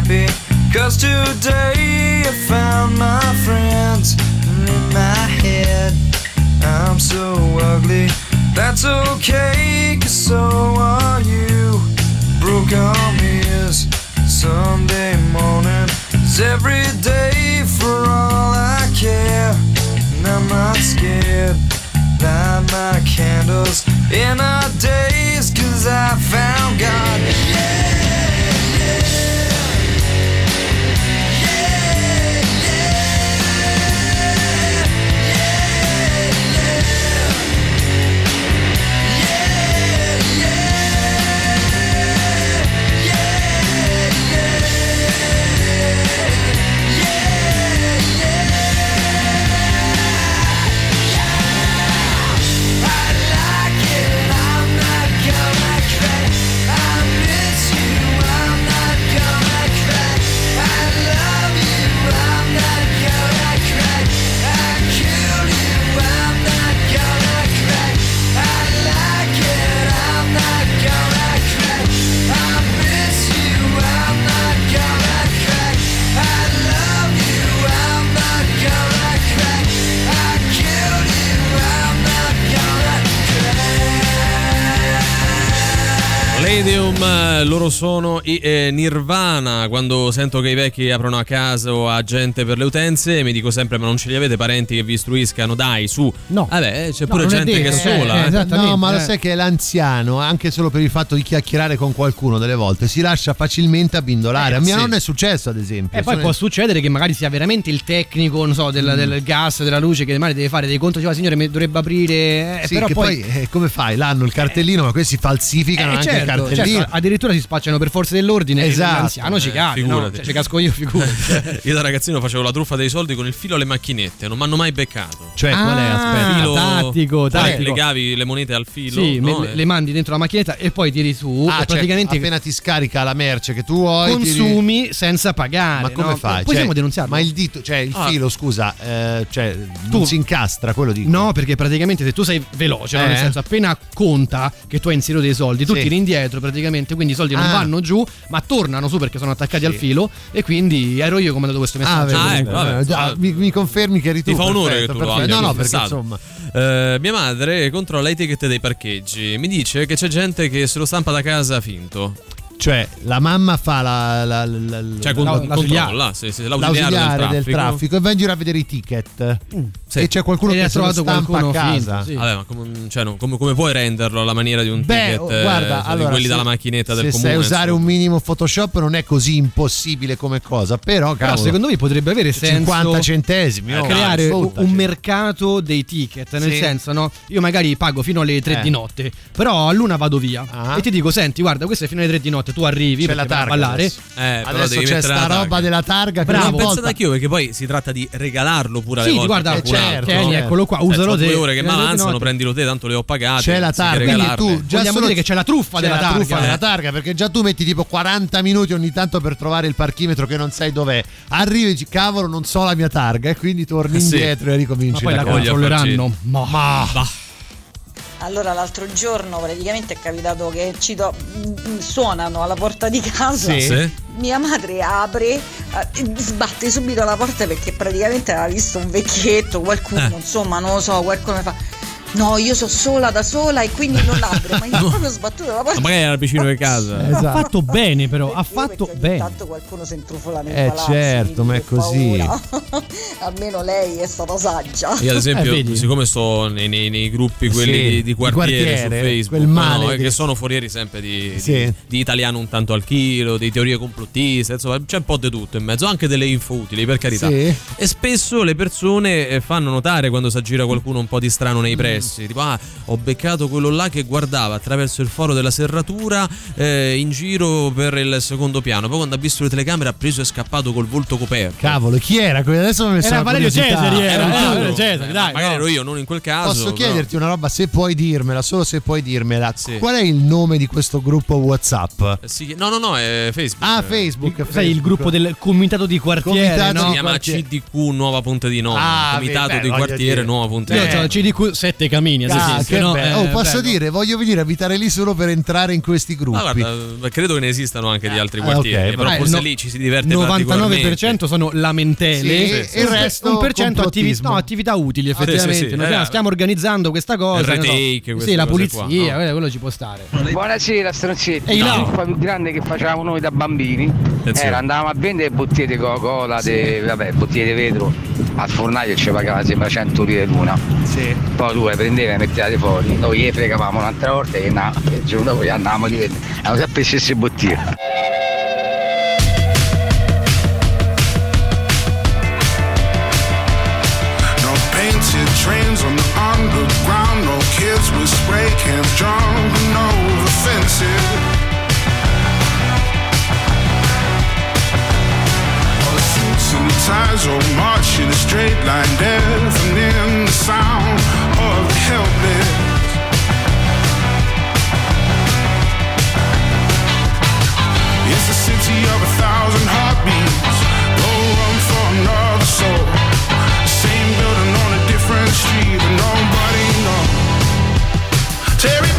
Happy. Cause today I found my friends in my head. I'm so ugly, that's okay, cause so are you. Broke is Sunday morning, is every day for all I care. And I'm not scared, light my candles in our days, cause I found God. Palladium, eh, loro sono i eh, Nirvana. Quando sento che i vecchi aprono a casa o a gente per le utenze, mi dico sempre: Ma non ce li avete parenti che vi istruiscano? Dai, su. No. Vabbè, eh, c'è No, pure non è gente che è sola. eh, eh. No, ma lo eh. sai che l'anziano, anche solo per il fatto di chiacchierare con qualcuno delle volte, si lascia facilmente abbindolare. Eh, A mia sì. nonna è successo, ad esempio. E poi Sono- può succedere che magari sia veramente il tecnico, non so, del, del gas, della luce, che magari deve fare dei conti, diceva signore, mi dovrebbe aprire. Eh, Sì, però che poi. poi, eh, come fai? L'hanno il cartellino, ma questi falsificano Eh, anche il certo, cartellino. certo, addirittura si spacciano per forze dell'ordine Esatto. e l'anziano ci Eh, cade, no? figurati. Cioè, ci casco io, figurati. Io da ragazzino facevo la truffa dei soldi con il filo alle macchinette, non mi hanno mai beccato. Cioè, qual è? Aspetta. Filo, tattico, sai, tattico. legavi le monete al filo. Sì, no? me- Eh. le mandi dentro la macchinetta e poi tiri su Ah, e cioè, praticamente appena ti scarica la merce che tu vuoi, consumi senza pagare. Ma come no? fai? Poi Cioè, siamo denunciarlo. Ma il dito, cioè il Ah. filo, scusa, eh, cioè, Tu- non si incastra, quello dico. No, perché praticamente se tu sei veloce, no? Eh. nel senso appena conta che tu hai inserito dei soldi, tu Sì. tiri indietro praticamente, quindi i soldi non Ah. vanno giù, ma tornano su perché sono attaccati al filo e quindi ero io che ho mandato questo Ah, messaggio. vedi, ecco, vabbè. già, mi, mi confermi che eri tu? Ti fa onore Perfetto, che tu lo abbia No, no, perché insomma. Eh, mia madre controlla i ticket dei parcheggi. Mi dice che c'è gente che se lo stampa da casa finto. Cioè, la mamma fa la, la, la- la- Cioè, con- la- controlla, sì, sì, l'ausiliare, l'ausiliare del traffico. e va in giro a vedere i ticket. Sì. E c'è qualcuno E che ha se trovato stampa a qualcuno casa. finto, sì. Vabbè, ma come, cioè, no, come- come puoi renderlo alla maniera di un Beh, ticket? oh, eh, guarda, cioè, di allora, quelli se- dalla macchinetta del se comune. sai usare insomma. un minimo Photoshop non è così impossibile come cosa, però, Però cavolo, secondo me potrebbe avere senso 50 centesimi, oh, creare un, un mercato dei ticket, nel Sì. senso, no? Io magari pago fino alle 3 Eh. di notte, però a luna vado via Ah. e ti dico "Senti, guarda, questo è fino alle 3 di notte, tu arrivi C'è la a targa ballare". adesso. Eh, Adesso c'è sta roba della targa Bravo, una ho pensato anch'io perché poi si tratta di regalarlo pure alle Sì, volte. guarda, a qualcun certo, tieni, no? eccolo qua, Eh, usalo te. due ore che mi Fino alle avanzano, notte. prendilo te, tanto le ho pagate. c'è la targa, quindi tu già Vogliamo dire che c'è la truffa della la targa. truffa della Eh. targa perché già tu metti tipo 40 minuti ogni tanto per trovare il parchimetro che non sai dov'è. Arrivi e dici cavolo, non so la mia targa e quindi torni Eh indietro e Ma ricominci poi da la controlleranno. Ma. Allora l'altro giorno praticamente è capitato che ci do- mm, suonano alla porta di casa. Sì. Sì? Mia madre apre, eh, sbatte subito la porta perché praticamente aveva visto un vecchietto, qualcuno, Eh. insomma, non lo so, qualcuno mi fa. No, io sono sola da sola e quindi non apro, ma io ho proprio sbattuto la Ma porta. magari era vicino di casa. Esatto. ha fatto bene però, ha fatto bene. Tanto qualcuno si intrufola nel Eh, palazzo. certo, ma è così. Almeno lei è stata saggia. Io ad esempio, Eh, siccome sto nei, nei- nei gruppi quelli Sì, di, di di quartiere, quartiere, su Facebook, quel male no, di- che sono forieri sempre di, Sì. di- di italiano un tanto al chilo, di teorie complottiste, insomma c'è un po' di tutto in mezzo, anche delle info utili per carità. Sì. E spesso le persone eh, fanno notare quando si aggira qualcuno un po' di strano nei pressi, tipo ah ho beccato quello là che guardava attraverso il foro della serratura eh, in giro per il secondo piano, poi quando ha visto le telecamere ha preso e scappato col volto coperto. Cavolo, chi era? Adesso mi messo Era Valerio. Cesari, era. Valerio Cesari, dai. Magari no. ero io, non in quel caso. Posso però- chiederti una roba se puoi dirmela, solo se puoi dirmela. Sì. Qual è il nome di questo gruppo WhatsApp? Eh, sì, no, no, no, è Facebook. Ah, Facebook. Sai il gruppo del comitato di quartiere, Comitato no? Si chiama quartiere. CDQ Nuova Ponte di Nona. Ah, Comitato beh, di quartiere dire. Nuova Ponte di il CDQ 7 dei camini. Ah, che no? Eh, Oh, posso bello. dire, voglio venire a abitare lì solo per entrare in questi gruppi. Ma guarda, credo che ne esistano anche di altri Ah, quartieri, ok, però Eh, forse no- lì ci si diverte 99% sono lamentele Sì, e il resto un per cento attivi- complottismo. no, attività utili effettivamente sì, sì. Eh, stiamo- stiamo organizzando questa cosa il so. retake, queste sì la pulizia qua, no? quello- ci può stare Buonasera stronzetti, la truffa più grande che facevamo noi da bambini era andavamo a vendere bottiglie di Coca-Cola, de- vabbè, bottiglie di vetro al fornaio ci pagava sembra 100 lire l'una. Poi tu le prendevi e le mettevate fuori, noi le fregavamo un'altra volta e, e il giorno dopo le andavamo a rivendere. Erano sempre le stesse bottiglie. No painted trains on the underground, no kids with spray cans jumping over fences. Ties all march in a straight line, deafening the sound of the helpless. It's a city of a thousand heartbeats. No room for another soul. Same building on a different street, but nobody knows. Tear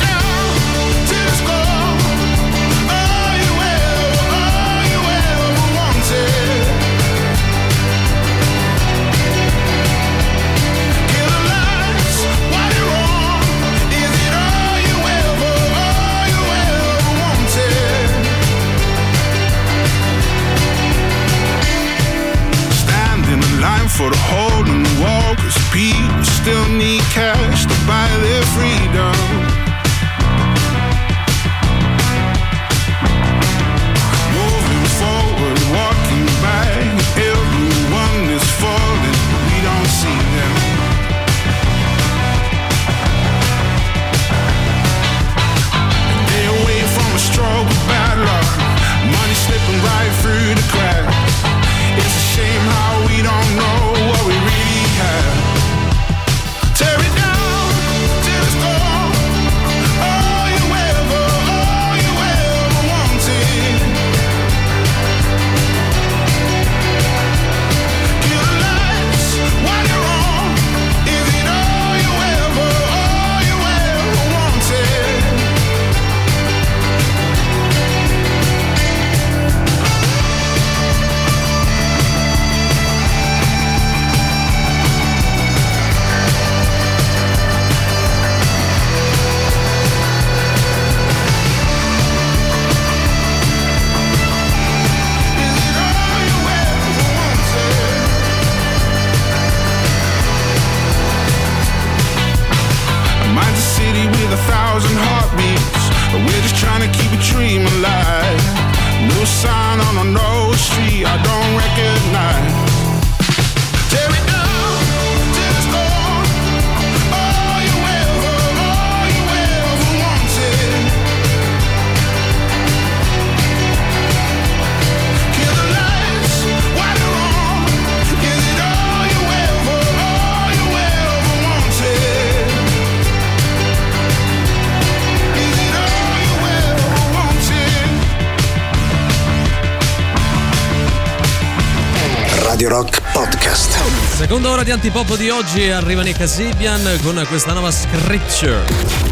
Seconda ora di antipop di oggi arrivano i Casibian con questa nuova Scripture.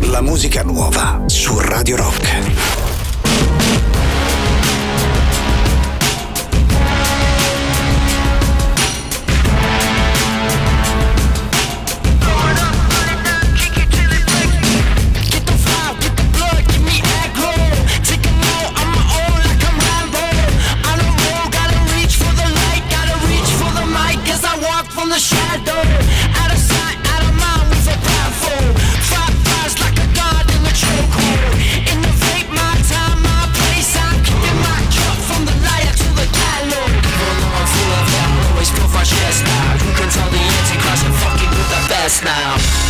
La musica nuova su Radio Rock. now.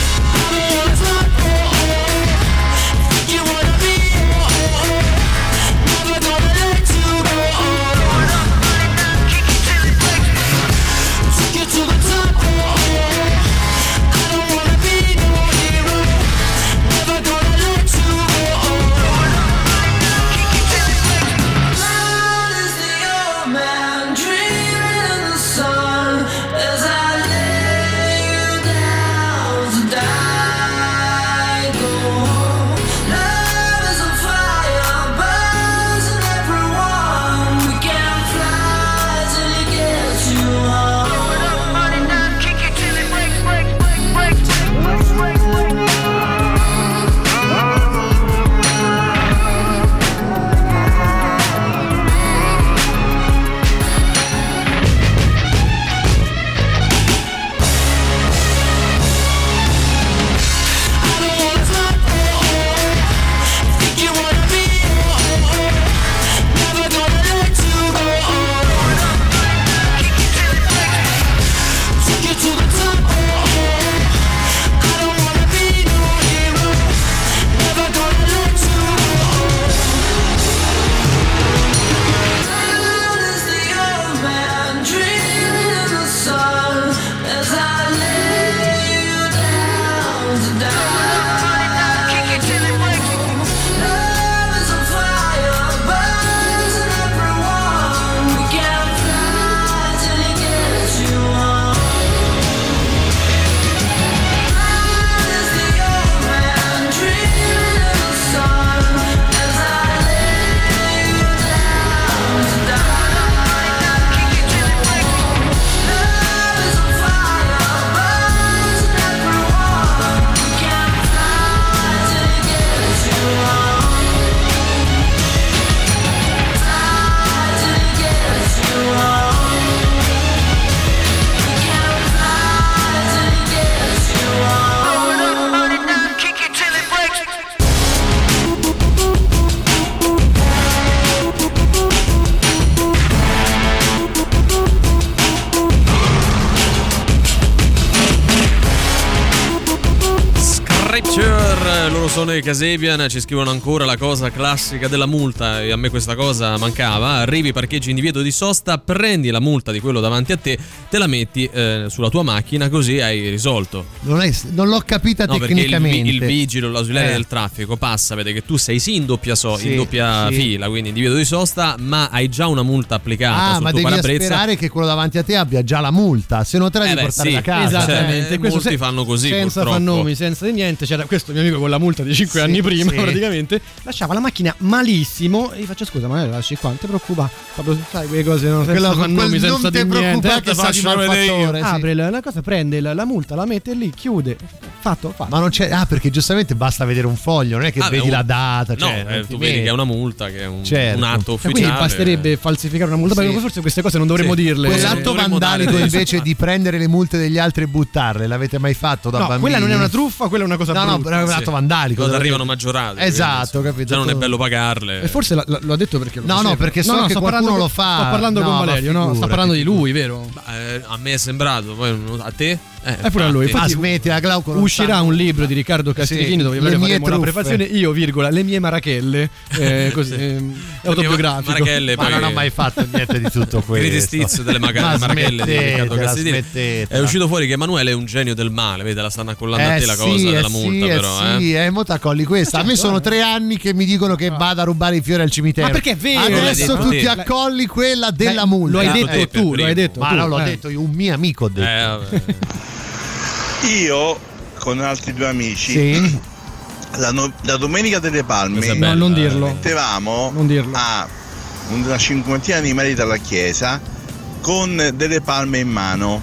Casabian, ci scrivono ancora la cosa classica della multa e a me questa cosa mancava. Arrivi, parcheggi in divieto di sosta, prendi la multa di quello davanti a te, te la metti eh, sulla tua macchina così hai risolto. Non, è- non l'ho capita No, il, tecnicamente. vi- il vigile, l'ausiliare Eh. del traffico passa, vede che tu sei sì in doppia, so- Sì, in doppia sì. fila, quindi in divieto di sosta, ma hai già una multa applicata Ah, ma devi parabrezza. sperare che quello davanti a te abbia già la multa, se no te la Eh devi beh, portare sì, da casa. Esattamente, Cioè, molti fanno così, senza purtroppo. far nomi, senza di niente. C'era questo mio amico con la multa di 5 anni prima, sì. praticamente. Lasciava la macchina malissimo. E gli faccio scusa, ma la lasci qua, non ti preoccupa. Proprio, sai, quelle cose no, senza Quello- nomi, non senza niente. preoccupare Eh, che te sa di malfattore, sì. Apre la, la cosa, prende la, la multa, la mette lì, chiude. Fatto, fatto. Ma non c'è. Ah, perché giustamente basta vedere un foglio, non è che Ah, vedi un- la data. No, Cioè, eh, non ti tu vedi che è una multa, che è un, Certo. un atto E ufficiale. quindi basterebbe falsificare una multa. Sì. Perché forse queste cose non dovremmo Sì. dirle. Quell'atto vandalico invece di prendere le multe degli altri e buttarle, l'avete mai fatto da No, bambini? quella non è una truffa, quella è una cosa No, no, è un Sì. atto vandalico. Quando arrivano maggiorate. Esatto, quindi, capito. Già non è bello pagarle. E forse ha detto perché lo No, no, perché so che sto qualcuno parlando- lo fa. Sto parlando No, con Valerio, no? Sta parlando di lui, vero? Eh, a me è sembrato, poi a te? Eh, È pure a lui. infatti. Ah, smettila, Glauco. uscirà un libro di Riccardo Castrichini Sì, dove le faremo mie una truffe. prefazione io, virgola, le mie marachelle, eh, così, ehm, autobiografico. Marachelle, Ma poi- non ho mai fatto niente di tutto questo. Gridi stizio delle maga- Ma marachelle di Riccardo smettetela. È uscito fuori che Emanuele è un genio del male, vedi, la stanno accollando a Eh te la sì, cosa eh della sì, multa, eh però, sì, eh. eh, mo t'accolli questa. a me sono tre anni che mi dicono che vado a rubare i fiori al cimitero. Ma perché è vero? Adesso tu ti accolli quella della multa. Lo hai Ah, detto per tu, lo hai detto Ma tu. non l'ho eh. detto io, un mio amico ho detto. Eh, vabbè. Io con altri due amici Sì. la, no- la domenica delle Palme No, non dirlo. mettevamo Non dirlo. a una cinquantina di metri dalla chiesa con delle palme in mano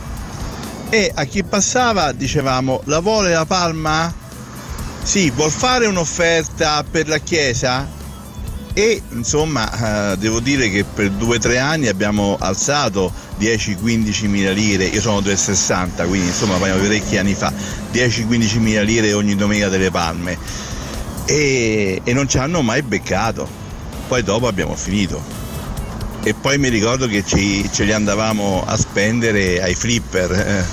e a chi passava dicevamo la vuole la palma? Sì, vuol fare un'offerta per la chiesa? E insomma eh, devo dire che per due o tre anni abbiamo alzato 10-15 mila lire, io sono del 60 quindi insomma parliamo di parecchi anni fa, 10-15 mila lire ogni domenica delle palme. E, e non ci hanno mai beccato, poi dopo abbiamo finito. E poi mi ricordo che ci- ce li andavamo a spendere ai flipper.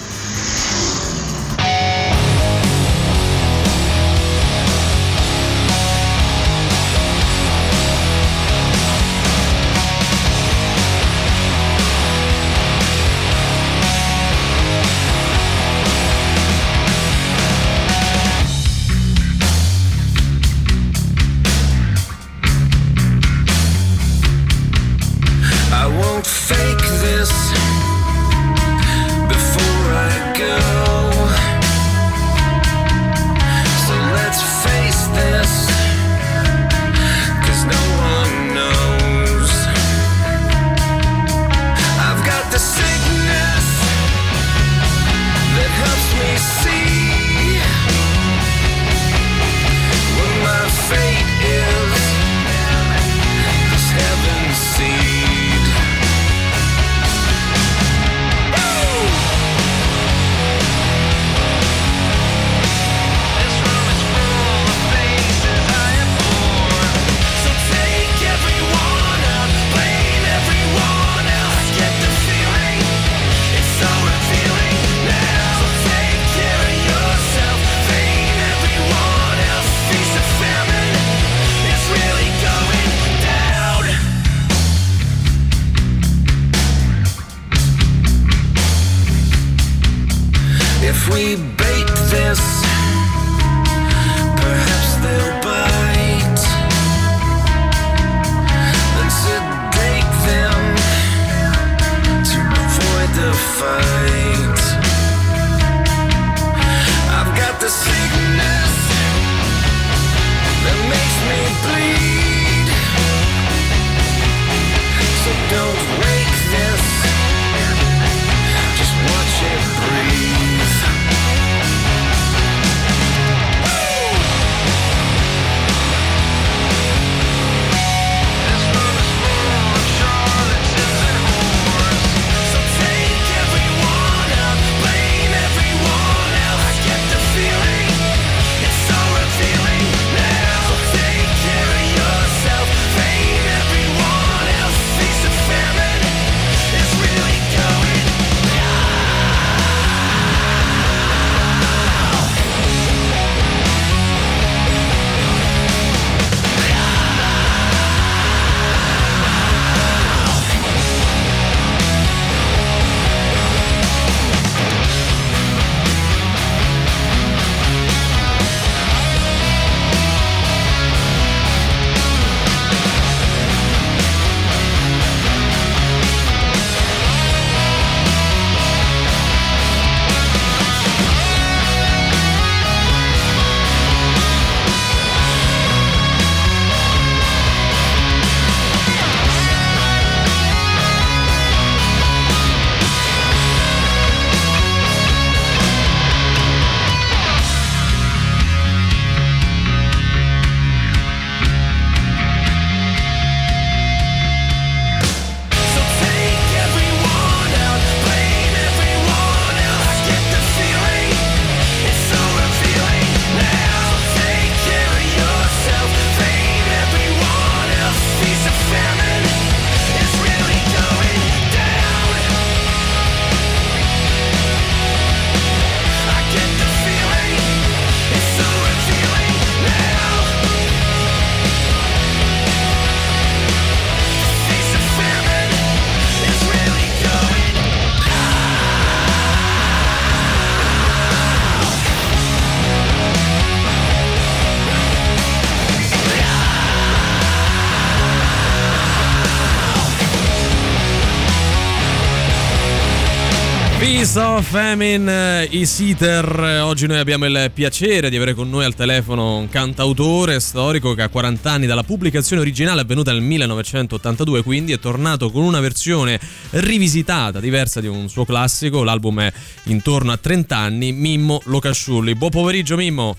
Of Famine, i Seater. Oggi noi abbiamo il piacere di avere con noi al telefono un cantautore storico che ha 40 anni dalla pubblicazione originale avvenuta nel 1982, quindi è tornato con una versione rivisitata, diversa di un suo classico. L'album è intorno a 30 anni. Mimmo Locasciulli. Buon pomeriggio, Mimmo.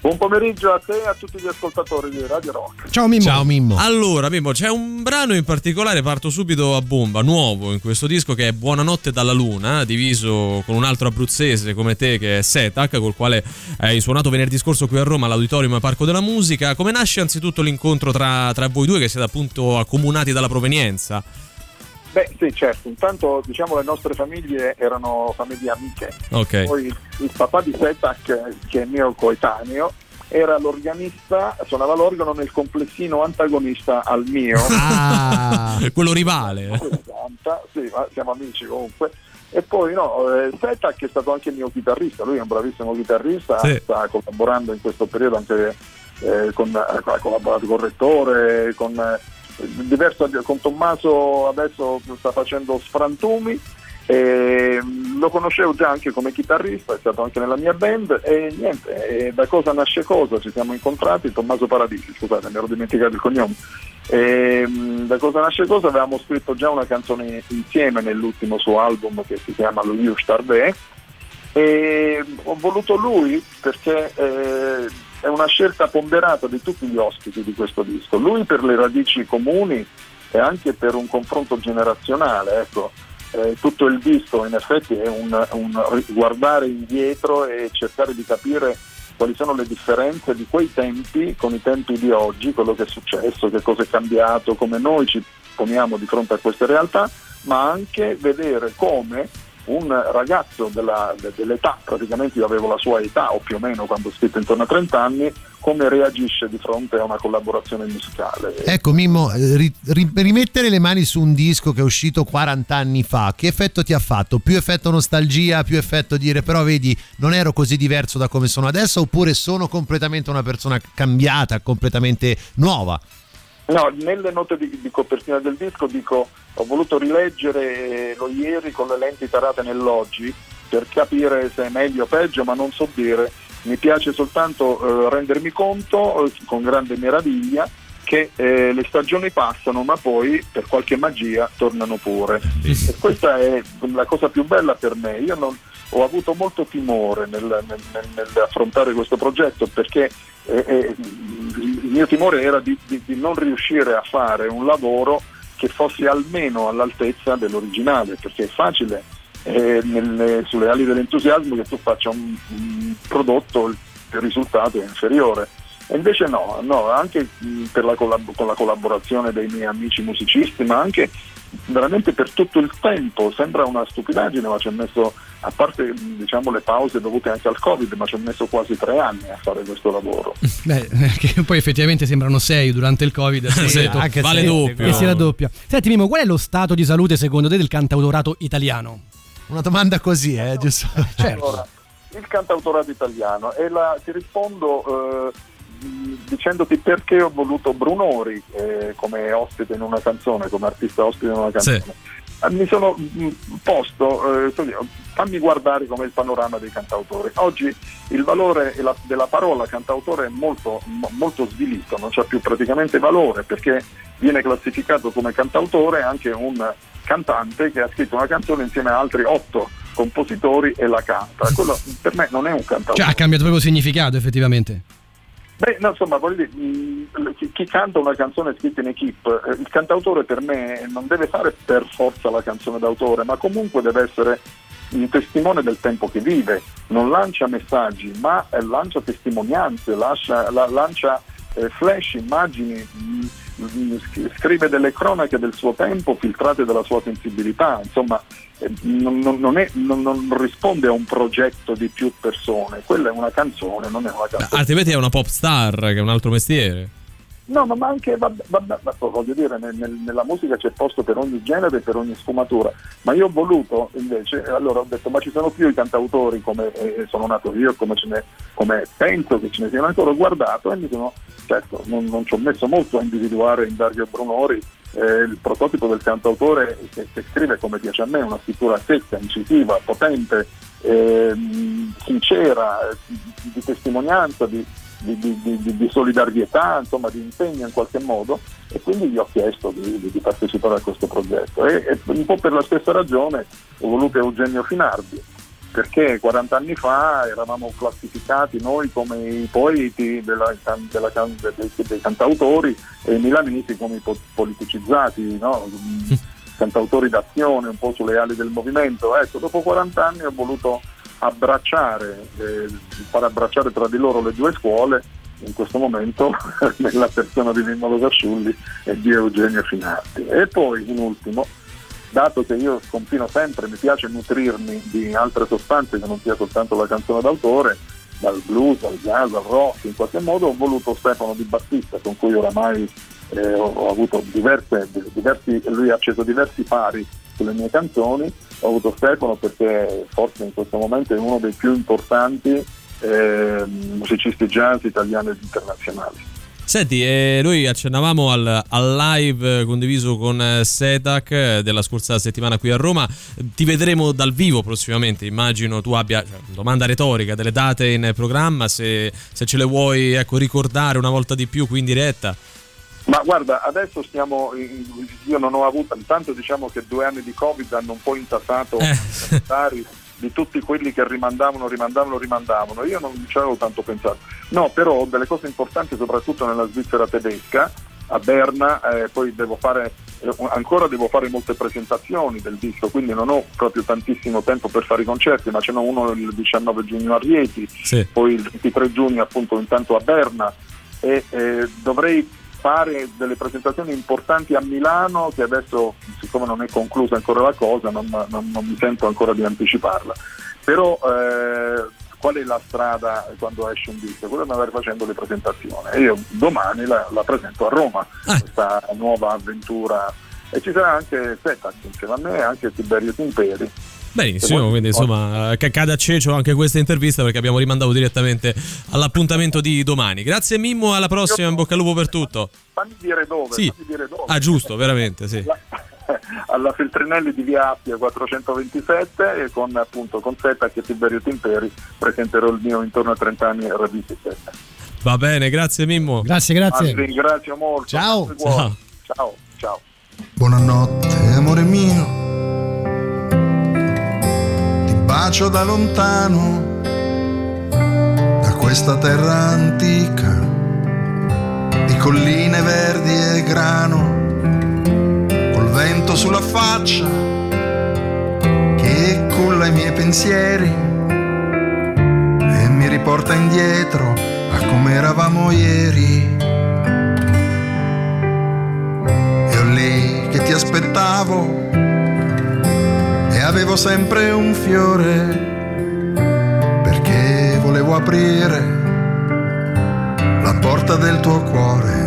Buon pomeriggio a te e a tutti gli ascoltatori di Radio Rock. Ciao Mimmo. Ciao Mimmo. Allora, Mimmo, c'è un brano in particolare, parto subito a bomba, nuovo in questo disco che è Buonanotte dalla Luna, diviso con un altro abruzzese come te che è Setac, col quale hai suonato venerdì scorso qui a Roma all'Auditorium Parco della Musica. Come nasce anzitutto l'incontro tra, tra voi due che siete appunto accomunati dalla provenienza? Beh, sì, certo. Intanto, diciamo, le nostre famiglie erano famiglie amiche. Ok. Poi il papà di Setac, che è mio coetaneo, era l'organista, suonava l'organo nel complessino antagonista al mio. Ah, quello rivale. Santa, sì, ma siamo amici comunque. E poi no, eh, Setac è stato anche il mio chitarrista, lui è un bravissimo chitarrista, Sì. sta collaborando in questo periodo anche eh, con, ha collaborato con Rettore, con, eh, diverso, con Tommaso adesso sta facendo Sfrantumi. E, mm, lo conoscevo già anche come chitarrista, è stato anche nella mia band e niente, e da cosa nasce cosa, ci siamo incontrati, Tommaso Paradisi, scusate mi ero dimenticato il cognome, e, mm, da cosa nasce cosa avevamo scritto già una canzone insieme nell'ultimo suo album che si chiama Lo Starve e ho voluto lui perché eh, è una scelta ponderata di tutti gli ospiti di questo disco. Lui per le radici comuni e anche per un confronto generazionale. Ecco. Eh, tutto il disco in effetti è un, un guardare indietro e cercare di capire quali sono le differenze di quei tempi con i tempi di oggi, quello che è successo, che cosa è cambiato, come noi ci poniamo di fronte a queste realtà, ma anche vedere come un ragazzo della- de- dell'età, praticamente io avevo la sua età o più o meno quando ho scritto intorno a 30 anni, come reagisce di fronte a una collaborazione musicale. Ecco Mimmo, eh, ri- ri- rimettere le mani su un disco che è uscito 40 anni fa, che effetto ti ha fatto? Più effetto nostalgia, più effetto dire però vedi non ero così diverso da come sono adesso oppure sono completamente una persona cambiata, completamente nuova? No, nelle note di, di copertina del disco dico ho voluto rileggere lo ieri con le lenti tarate nell'oggi per capire se è meglio o peggio, ma non so dire. Mi piace soltanto eh, rendermi conto, eh, con grande meraviglia, che eh, le stagioni passano, ma poi per qualche magia tornano pure. E questa è la cosa più bella per me. Io non- ho avuto molto timore nel, nel- nel- nell'affrontare questo progetto perché eh, eh, il mio timore era di, di- di non riuscire a fare un lavoro che fosse almeno all'altezza dell'originale, perché è facile eh, nelle- sulle ali dell'entusiasmo che tu faccia un, un prodotto, il risultato è inferiore. E invece no, no, anche mh, la collab- con la collaborazione dei miei amici musicisti, ma anche veramente per tutto il tempo, sembra una stupidaggine, ma ci ho messo, a parte diciamo, le pause dovute anche al Covid, ma ci ho messo quasi tre anni a fare questo lavoro. Beh, che poi effettivamente sembrano sei durante il Covid. Sì, sì, detto- anche vale che- doppio. Che si raddoppia. Senti Mimo, qual è lo stato di salute secondo te del cantautorato italiano? Una domanda così, eh, giusto? Allora, il cantautorato italiano e la, ti rispondo eh, dicendoti perché ho voluto Brunori eh, come ospite in una canzone, come artista ospite in una canzone. Eh, Mi sono mh, posto, eh, fammi guardare come il panorama dei cantautori. Oggi il valore la- della parola cantautore è molto, mo- molto svilito, non c'è più praticamente valore perché viene classificato come cantautore anche un cantante che ha scritto una canzone insieme a altri otto compositori e la canta. Quello per me non è un cantautore. Cioè ha cambiato proprio significato effettivamente. Beh, no, insomma, voglio dire, mh, chi, canta una canzone scritta in equipe, eh, il cantautore per me non deve fare per forza la canzone d'autore, ma comunque deve essere un testimone del tempo che vive, non lancia messaggi, ma eh, lancia testimonianze, lascia- la- lancia eh, flash, immagini, mh, mh, sc- scrive delle cronache del suo tempo filtrate dalla sua sensibilità, insomma non, non- è- non- non risponde a un progetto di più persone, quella è una canzone, non è una canzone. Altrimenti è una pop star che è un altro mestiere. No, ma anche, vabbè, vabbè, voglio dire, nel- nel- nella musica c'è posto per ogni genere e per ogni sfumatura, ma io ho voluto invece, allora ho detto, ma ci sono più i cantautori come eh, sono nato io, come, ne, come penso che ce ne siano ancora, ho guardato e mi sono, certo, non, non ci ho messo molto a individuare in Dario Brunori eh, il prototipo del cantautore che, che scrive come piace a me, una scrittura secca, incisiva, potente, sincera, eh, di, di testimonianza, di, di- di- di- solidarietà, insomma di impegno in qualche modo e quindi gli ho chiesto di, di- partecipare a questo progetto e, e un po' per la stessa ragione ho voluto Eugenio Finardi perché 40 anni fa eravamo classificati noi come i poeti della della dei, dei cantautori e i milanesi come i po- politicizzati, no? Mm, cantautori d'azione un po' sulle ali del movimento. Ecco, dopo 40 anni ho voluto abbracciare, eh, far abbracciare tra di loro le due scuole, in questo momento nella persona di Mimmo Losasciulli e di Eugenio Finardi. E poi in ultimo, dato che io confino sempre, mi piace nutrirmi di altre sostanze che non sia soltanto la canzone d'autore, dal blues al jazz al rock, in qualche modo ho voluto Stefano Di Battista con cui oramai eh, ho, avuto diverse, diversi, lui ha acceso diversi fari sulle mie canzoni, ho avuto Stefano perché forse in questo momento è uno dei più importanti eh, musicisti jazz italiani ed internazionali. Senti, eh, noi accennavamo al, al live condiviso con eh, Setac eh, della scorsa settimana qui a Roma. Ti vedremo dal vivo prossimamente. Immagino tu abbia cioè, domanda retorica, delle date in programma. Se, se ce le vuoi ecco, ricordare una volta di più qui in diretta. Ma guarda, adesso stiamo, io non ho avuto, intanto diciamo che due anni di Covid hanno un po' intasato Eh. i calendari di tutti quelli che rimandavano, rimandavano, rimandavano. Io non ci avevo tanto pensato. No, però ho delle cose importanti soprattutto nella Svizzera tedesca, a Berna, eh, poi devo fare, eh, ancora devo fare molte presentazioni del disco, quindi non ho proprio tantissimo tempo per fare i concerti, ma ce n'ho uno il 19 giugno a Rieti, Sì. poi il 23 giugno appunto intanto a Berna e eh, dovrei fare delle presentazioni importanti a Milano che adesso siccome non è conclusa ancora la cosa non, non- non mi sento ancora di anticiparla. Però eh, qual è la strada quando esce un disco? Quello di andare facendo le presentazioni. Io domani la, la presento a Roma questa nuova avventura. E ci sarà anche Setac insieme a me e anche Tiberio Timperi Benissimo, quindi insomma, che cade a cecio anche questa intervista perché abbiamo rimandato direttamente all'appuntamento di domani. Grazie Mimmo, alla prossima, in bocca al lupo per tutto. fammi dire dove, Sì. fammi dire dove. Ah, giusto, veramente, sì. alla Feltrinelli di Via Appia 427 e con appunto con Setac e Tiberio Timperi presenterò il mio intorno a 30 anni RB7. Va bene, grazie Mimmo. Grazie, Vi ringrazio molto. Ciao. Grazie cuore. Ciao, ciao. Buonanotte, amore mio. Bacio da lontano, da questa terra antica, di colline verdi e grano, col vento sulla faccia che culla i miei pensieri e mi riporta indietro a come eravamo ieri. Io lì che ti aspettavo avevo sempre un fiore perché volevo aprire la porta del tuo cuore.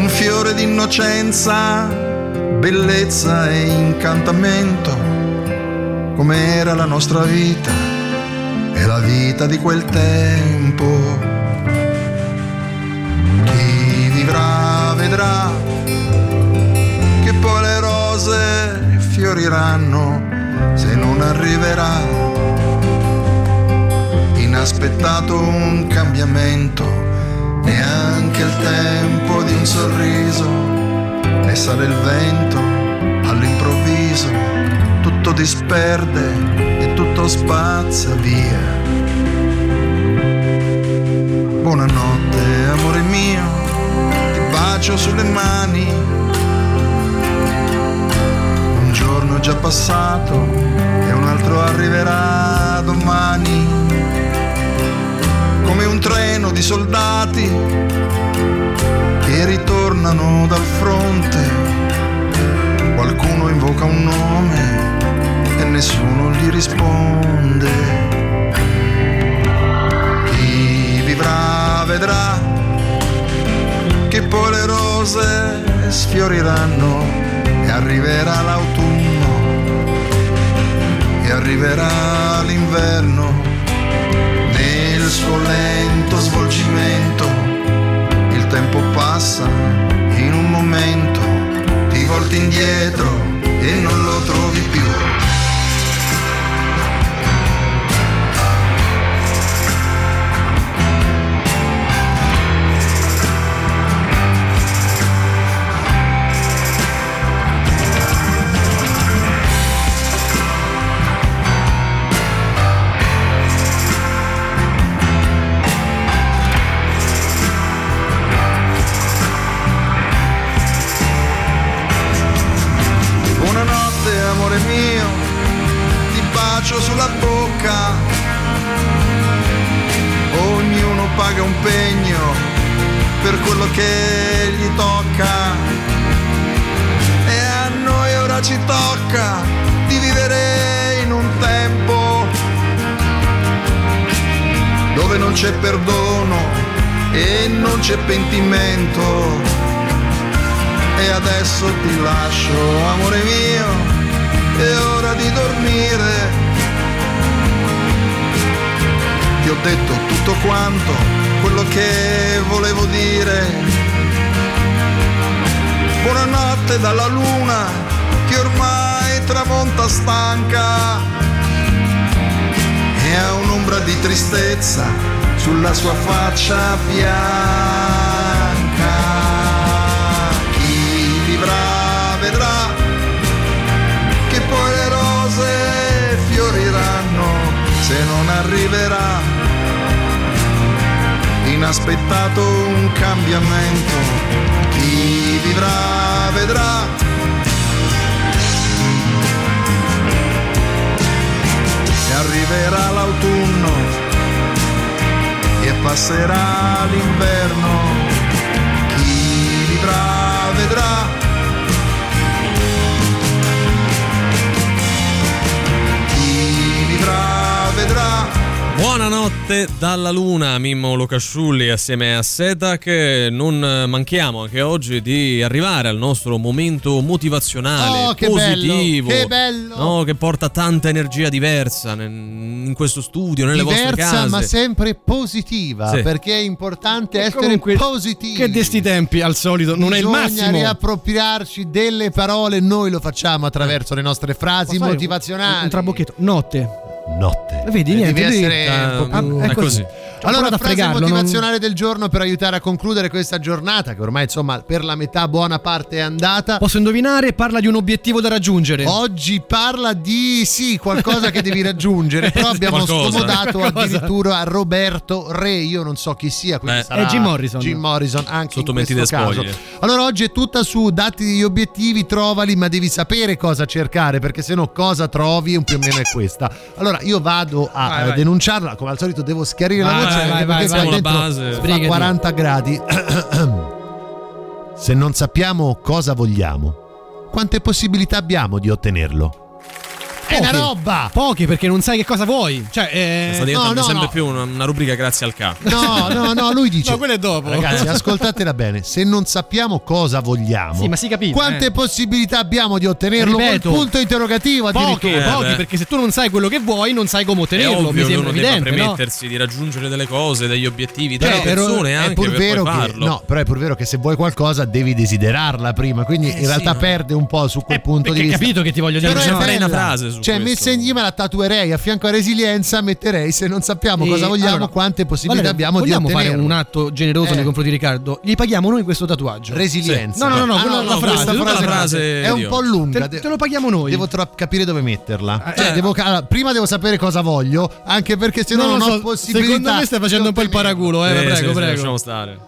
Un fiore di innocenza, bellezza e incantamento, come era la nostra vita e la vita di quel tempo. Chi vivrà vedrà che poi le rose fioriranno se non arriverà inaspettato un cambiamento, neanche il tempo di un sorriso, ne sale il vento all'improvviso, tutto disperde e tutto spazza via. Buonanotte, amore mio, ti bacio sulle mani. Un giorno è già passato e un altro arriverà domani. Come un treno di soldati che ritornano dal Mimmo Locasciulli assieme a Setak. Non manchiamo anche oggi di arrivare al nostro momento motivazionale, Oh, che positivo, bello, che bello. no, che porta tanta energia diversa in questo studio, nelle vostre Diversa case. ma sempre positiva Sì. perché è importante E essere comunque, positivi. Che di sti tempi al solito non è il Bisogna massimo. riappropriarci delle parole, noi lo facciamo attraverso le nostre frasi Posso motivazionali. Un trabocchetto. Notte. Notte. Vedi, Eh, niente. devi essere un po' Ah, più- è è così. Ho Allora, frase fregarlo, non- motivazionale del giorno per aiutare a concludere questa giornata, che ormai insomma per la metà buona parte è andata. Posso indovinare? Parla di un obiettivo da raggiungere. Oggi parla di sì, qualcosa che devi raggiungere, però abbiamo Qualcosa. scomodato Qualcosa. addirittura a Roberto Re, io non so chi sia, quindi Beh. sarà È Jim Morrison. Jim Morrison anche Sotto in questo caso. Allora oggi è tutta su datti degli obiettivi, trovali, ma devi sapere cosa cercare, perché se no cosa trovi un più o meno è questa. Allora io vado a Vai, eh, vai. denunciarla, come al solito devo schiarire la Vai, voce vai, anche vai, vai, vai. La base. fa Sbrigati. 40 gradi. se non sappiamo cosa vogliamo, quante possibilità abbiamo di ottenerlo? È una roba! Pochi perché non sai che cosa vuoi. Cioè, eh... Sta diventando no, no, sempre no. più una, una rubrica grazie al K. No, no, no, lui dice. No, quello è dopo. Ragazzi, ascoltatela bene. Se non sappiamo cosa vogliamo, Sì, ma si capisce, quante eh. possibilità abbiamo di ottenerlo? Ripeto, Col punto interrogativo Pochi. Eh, pochi, beh. perché se tu non sai quello che vuoi, non sai come È ottenerlo. Mi ovvio che sembra evidente, no? premettersi di raggiungere delle cose, degli obiettivi, delle Però- però persone è anche pur per vero che, farlo. no, però è pur vero che se vuoi qualcosa devi desiderarla prima, quindi in sì, realtà perde un po' su quel punto di perché hai vista. capito che ti voglio dire. Però è una frase su Cioè, questo. messa in- io me la tatuerei a fianco a resilienza, metterei se non sappiamo E cosa vogliamo, allora, quante possibilità Valerio, abbiamo di vogliamo ottenerlo. fare un atto generoso Eh. nei confronti di Riccardo? Gli paghiamo noi questo tatuaggio. Resilienza. No, no, no, Ah, quella- no, la no, frase, frase- la frase È un di po' lunga. Te, te lo paghiamo noi. Devo tro- capire dove metterla. Eh, Cioè, eh. devo allora, prima devo sapere cosa voglio, anche perché se no Non ho so, possibilità. Secondo me stai facendo un po' il di paraculo, eh. Sì, prego, sì, sì, prego. lasciamo stare.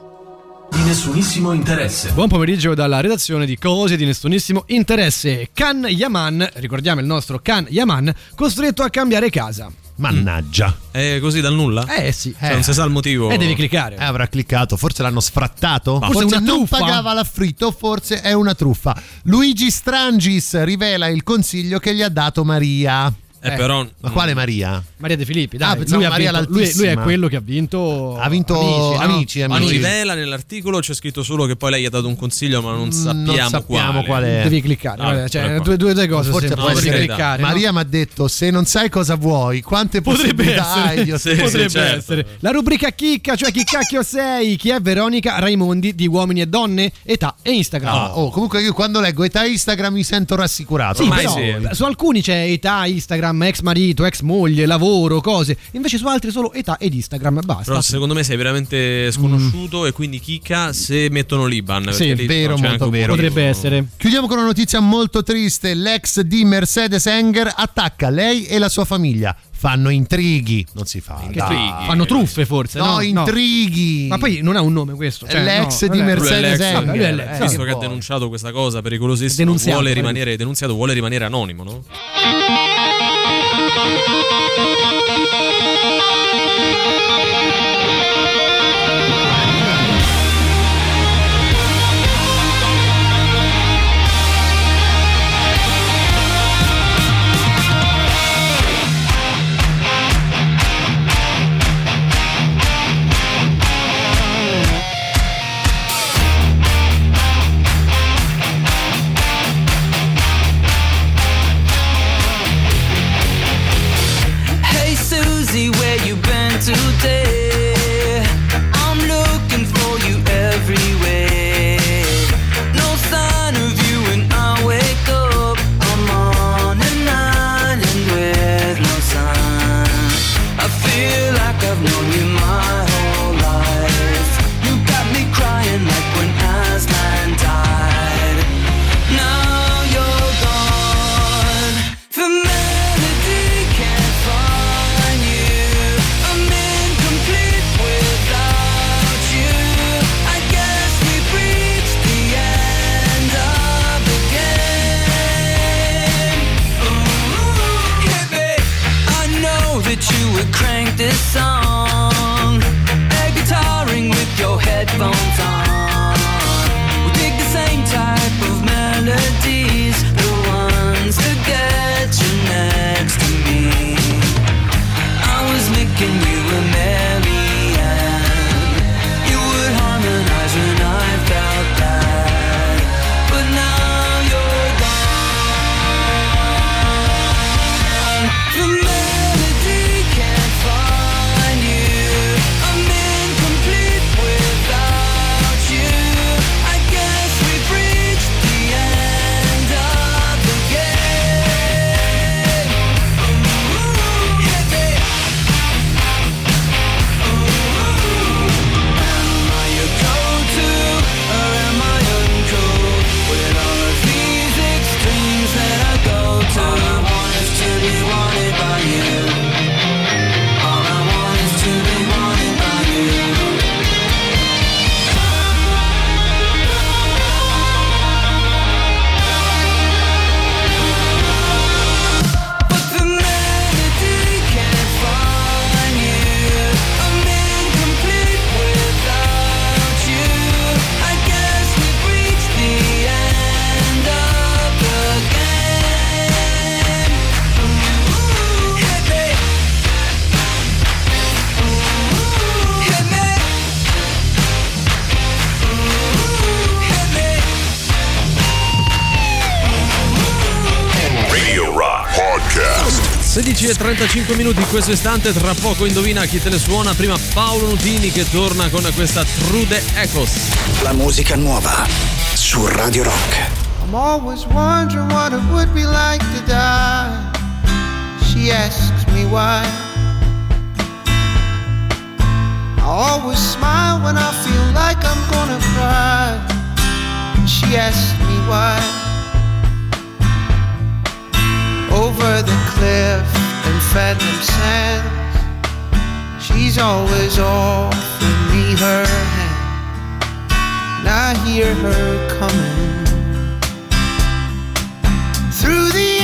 Di nessunissimo interesse. Buon pomeriggio dalla redazione di Cose di nessunissimo interesse. Kan Yaman, ricordiamo il nostro Kan Yaman, costretto a cambiare casa. Mannaggia. È così dal nulla? Eh sì. Cioè, non si sa il motivo. E devi cliccare. Eh, avrà cliccato, forse l'hanno sfrattato. Forse forse è una non truffa? pagava l'affitto, forse è una truffa. Luigi Strangis rivela il consiglio che gli ha dato Maria. Eh, però Ma quale Maria? Maria De Filippi, dai, Ah, pensavo lui, Maria vinto- lui, lui è quello che ha vinto Ha vinto Amici, no? Ma Amici. rivela nell'articolo c'è scritto solo che poi lei gli ha dato un consiglio, ma non sappiamo, sappiamo quale. qual è. Devi cliccare, Ah, guarda, cioè, due, due, due cose. Forse può essere- cliccare, no? Maria mi ha detto: se non sai cosa vuoi, quante Potrebbe possibilità hai essere, Sì, ottenere?" potrebbe certo. essere. La rubrica chicca, cioè chi cacchio sei? Chi è Veronica Raimondi di Uomini e Donne, età e Instagram. Ah, oh, comunque io quando leggo età Instagram mi sento rassicurato. Sì, però, sì. su alcuni c'è età, Instagram, ex marito, ex moglie, lavoro, cose. Invece su altri solo età ed Instagram, basta. Però secondo me sei veramente sconosciuto e quindi chicca se mettono l'Iban. Mm. Sì, lì vero, c'è molto vero. Potrebbe essere. Chiudiamo con una notizia molto triste. L'ex di Mercedes Enger attacca lei e la sua famiglia. Fanno intrighi. Non si fa. Fanno truffe forse, no? No, intrighi. Ma poi non ha un nome questo. Cioè, L'ex no, di. Mercedes Enger. Visto che che ha denunciato questa cosa pericolosissima, Denunziato, vuole rimanere denunziato, vuole rimanere anonimo, no? Thank you. 16 e 35 minuti in questo istante, tra poco indovina chi te le suona. Prima Paolo Nutini che torna con questa Trude Ecos. La musica nuova su Radio Rock. I'm always wondering what it would be like to die. She asks me why. I always smile when I feel like I'm gonna cry. She asks me why. Over the cliff in Phantom Sands, she's always offering me her hand. And I hear her coming through the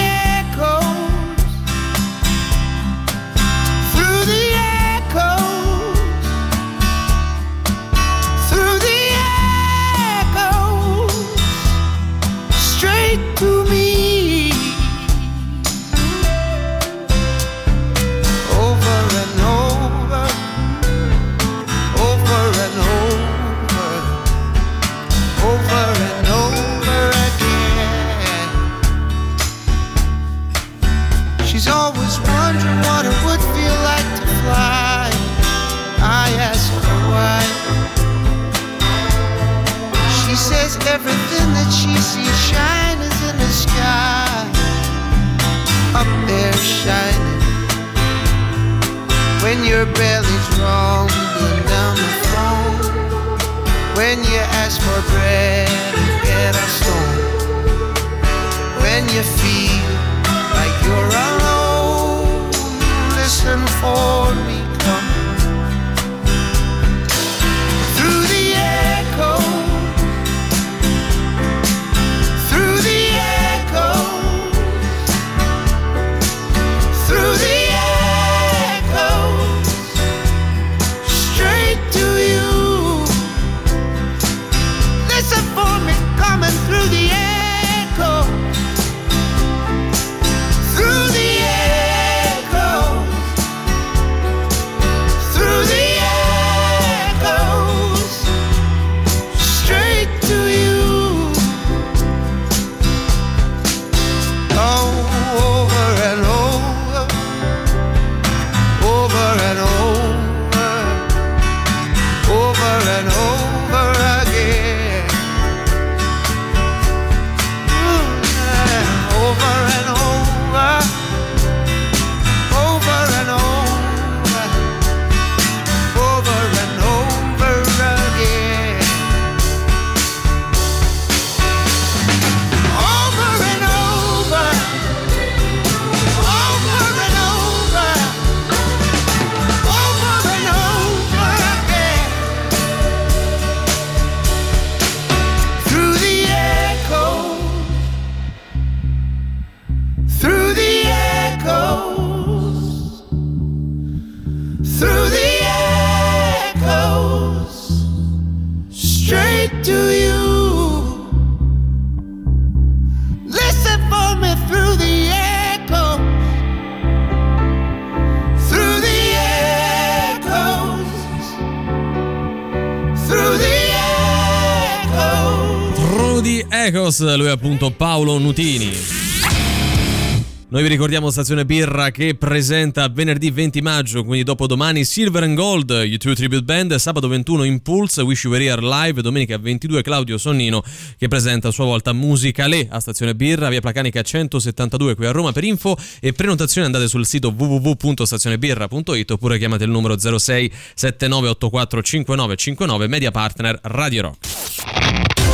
When your belly's rumbling down the phone. When you ask for bread and get a stone. When you feel like you're alone, listen for me. Ecos, lui è appunto Paolo Nutini. Noi vi ricordiamo Stazione Birra che presenta venerdì 20 maggio, quindi dopodomani, Silver and Gold, YouTube Tribute Band, sabato 21 Impulse, Wish You Were Here Live, domenica 22 Claudio Sonnino che presenta a sua volta Musica Le a Stazione Birra, via Placanica 172 qui a Roma per info e prenotazioni andate sul sito www.stazionebirra.it oppure chiamate il numero 06 7984 5959 Media Partner Radio Rock.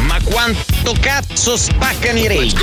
Ma quanto cazzo spaccano i rage?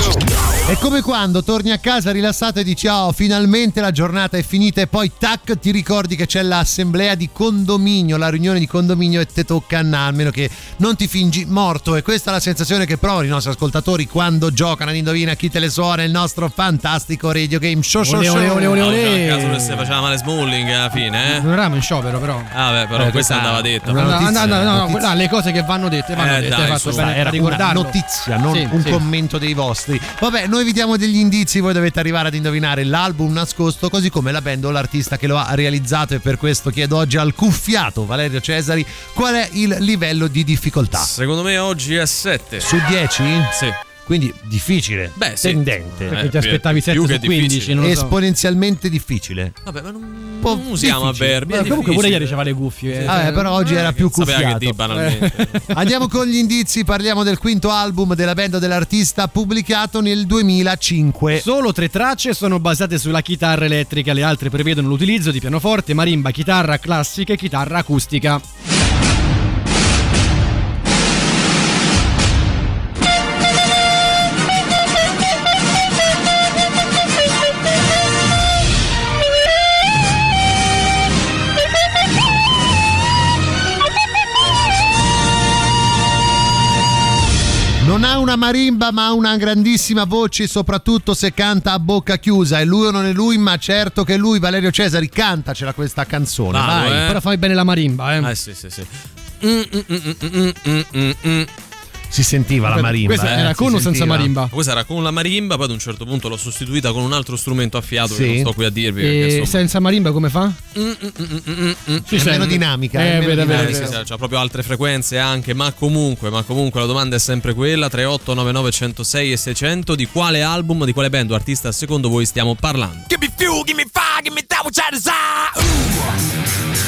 È come quando torni a casa rilassato e dici oh finalmente la giornata è finita e poi tac ti ricordi che c'è l'assemblea di condominio, la riunione di condominio e te tocca a na, almeno che non ti fingi morto e questa è la sensazione che provano i nostri ascoltatori quando giocano ad Indovina chi te le suona il nostro fantastico radio game show show show. ole, ole, ole. Ah, caso che se faceva male Smalling alla fine, eh? Non eravamo in sciopero, però. Ah, beh, però Eh, questa andava detta. una No, no, no, no, no, le cose che vanno dette vanno Eh, dette. dai, fatto su, bene era una notizia, non Sì, un sì. commento dei vostri. Vabbè, noi vi diamo degli indizi, voi dovete arrivare ad indovinare l'album nascosto, così come la band o l'artista che lo ha realizzato e per questo chiedo oggi al cuffiato Valerio Cesari qual è il livello di difficoltà. Secondo me oggi è 7. Su 10? Sì. Quindi difficile, Beh, sì. tendente, Perché Eh, ti aspettavi più 7 che su 15, difficile. non lo so. esponenzialmente difficile. Vabbè, ma non, Po' non usiamo difficile. avverbi. è Beh, comunque pure difficile. ieri c'aveva le cuffie. eh. Eh, però oggi era più Sapeva che cuffiato. di banalmente. Andiamo con gli indizi, parliamo del quinto album della band dell'artista pubblicato nel 2005. Solo tre tracce sono basate sulla chitarra elettrica, le altre prevedono l'utilizzo di pianoforte, marimba, chitarra classica e chitarra acustica. Marimba ma ha una grandissima voce soprattutto se canta a bocca chiusa e lui o non è lui ma certo che lui Valerio Cesari cantacela questa canzone Vado, vai eh. Però fammi bene la marimba, eh. Eh sì, sì, sì. Mm, mm, mm, mm, mm, mm, mm. Si sentiva la marimba Questa eh, era con o senza sentiva. marimba? Questa era con la marimba, poi ad un certo punto l'ho sostituita con un altro strumento a fiato Sì. che non sto qui a dirvi. E insomma, senza marimba come fa? Mm, mm, mm, mm, mm, mm. è meno dinamica Eh, è meno vero, vero, Eh, dinamica. sì, sì, c'ha proprio altre frequenze anche, ma comunque, ma comunque la domanda è sempre quella: 3899 106 e 600. Di quale album, di quale band o artista secondo voi stiamo parlando? Give me fuel, give me fire, give me that which I desire. Ooh.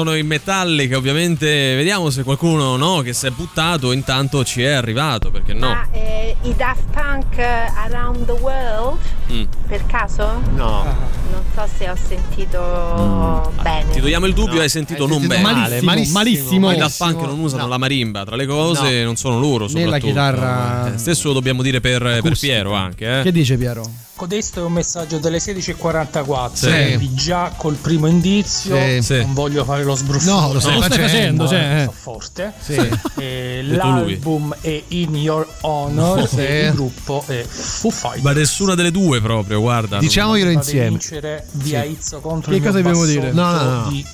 Sono in Metallica, ovviamente vediamo se qualcuno no, che si è buttato intanto ci è arrivato, perché no? Ma eh, i Daft Punk eh, Around the World, Mm. per caso? No. Non so se ho sentito bene. Ti togliamo il dubbio, hai sentito non bene. malissimo, malissimo. malissimo. Ma i Daft Punk non usano la marimba, tra le cose non sono loro Né la soprattutto. chitarra- Eh, Stesso lo dobbiamo dire per, per. Piero anche, eh. Che dice Piero? Codesto è un messaggio delle 16.44 Sì. quindi già col primo indizio Sì. Non voglio fare lo sbruffone No, lo stai No, lo stai facendo, facendo, cioè, eh. so forte Sì. E lui. l'album è In Your Honor Sì. e il gruppo è Foo Fighters Ma nessuna delle due proprio, guarda. Diciamoglielo insieme. vincere via Izzo contro Che il cosa mio dobbiamo dire? No, no, no. di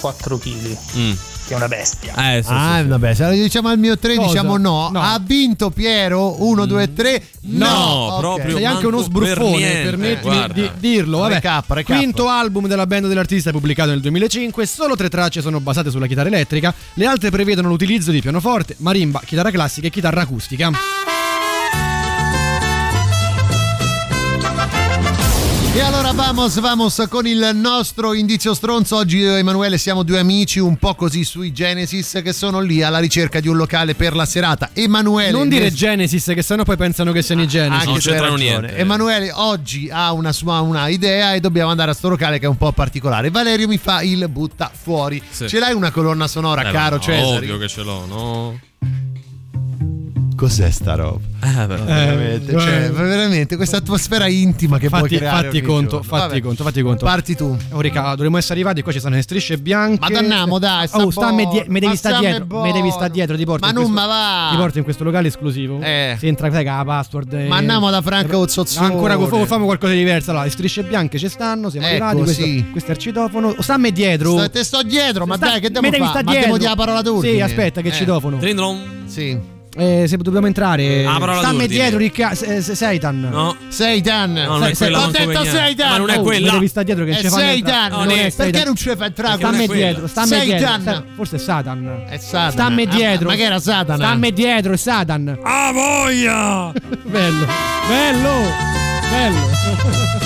4 kg Mm. Che è una bestia Eh, sì, ah, sì, sì. vabbè, se allora diciamo al mio 3 Cosa? diciamo no. No. Ha vinto Piero 1 2 3. No, Ok. proprio Sei anche uno sbruffone, permettimi guarda. di dirlo. Vabbè. Recap, recap. Quinto album della band dell'artista pubblicato nel 2005, solo tre tracce sono basate sulla chitarra elettrica, le altre prevedono l'utilizzo di pianoforte, marimba, chitarra classica e chitarra acustica. E allora vamos, vamos con il nostro indizio stronzo. Oggi io e Emanuele siamo due amici un po' così sui Genesis che sono lì alla ricerca di un locale per la serata. Emanuele non dire nel- Genesis, che sennò poi pensano che siano i Genesis. Anche tu hai ragione. Emanuele oggi ha una sua una idea e dobbiamo andare a sto locale che è un po' particolare. Valerio mi fa il butta fuori. Sì. Ce l'hai una colonna sonora, Eh, caro ma Cesare? Ovvio che ce l'ho, no? Cos'è sta roba? Eh, però. veramente, Eh, cioè, eh. veramente questa atmosfera intima che puoi Fatti, creare fatti conto, giorno. fatti Vabbè. conto, fatti conto. Parti tu. Orica, dovremmo essere arrivati. Qua ci sono le strisce bianche. Ma danniamo, dai, sta Oh, stammi buono, die- mi devi stare dietro. buono. Mi devi stare dietro. Ti porto Ma non questo- ma va. Ti porto in questo locale esclusivo. Eh. Si entra, sai che ha la password. eh. Ma andiamo da Franco Ozzozzone. Ancora con famo qualcosa di diverso. Allora, le strisce bianche ci stanno. Siamo Ecco, arrivati. Questo, sì. questo è il citofono. Oh, stammi dietro. Sto- te sto dietro, ma Sta- dai, che me devo devi fare? sta Ma dietro. devo dire la parola d'ordine. Sì, aspetta, che Eh. citofono. Sì. Eh, se dobbiamo entrare. Ah, parola Stammi dietro, Ricca- se- se- Seitan. No. Seitan. No, non è quella, Ho detto. Seitan. Ma non è Oh, quella. devi stare dietro che È ci Seitan. Non è- Perché Seitan. non ci fai entrare? Stammi dietro, stammi dietro. Forse è Satan. È Satana. Stammi Ah, dietro. Ma che era Satana? Stammi dietro, è Satan. Ah, voglia! bello, bello, bello.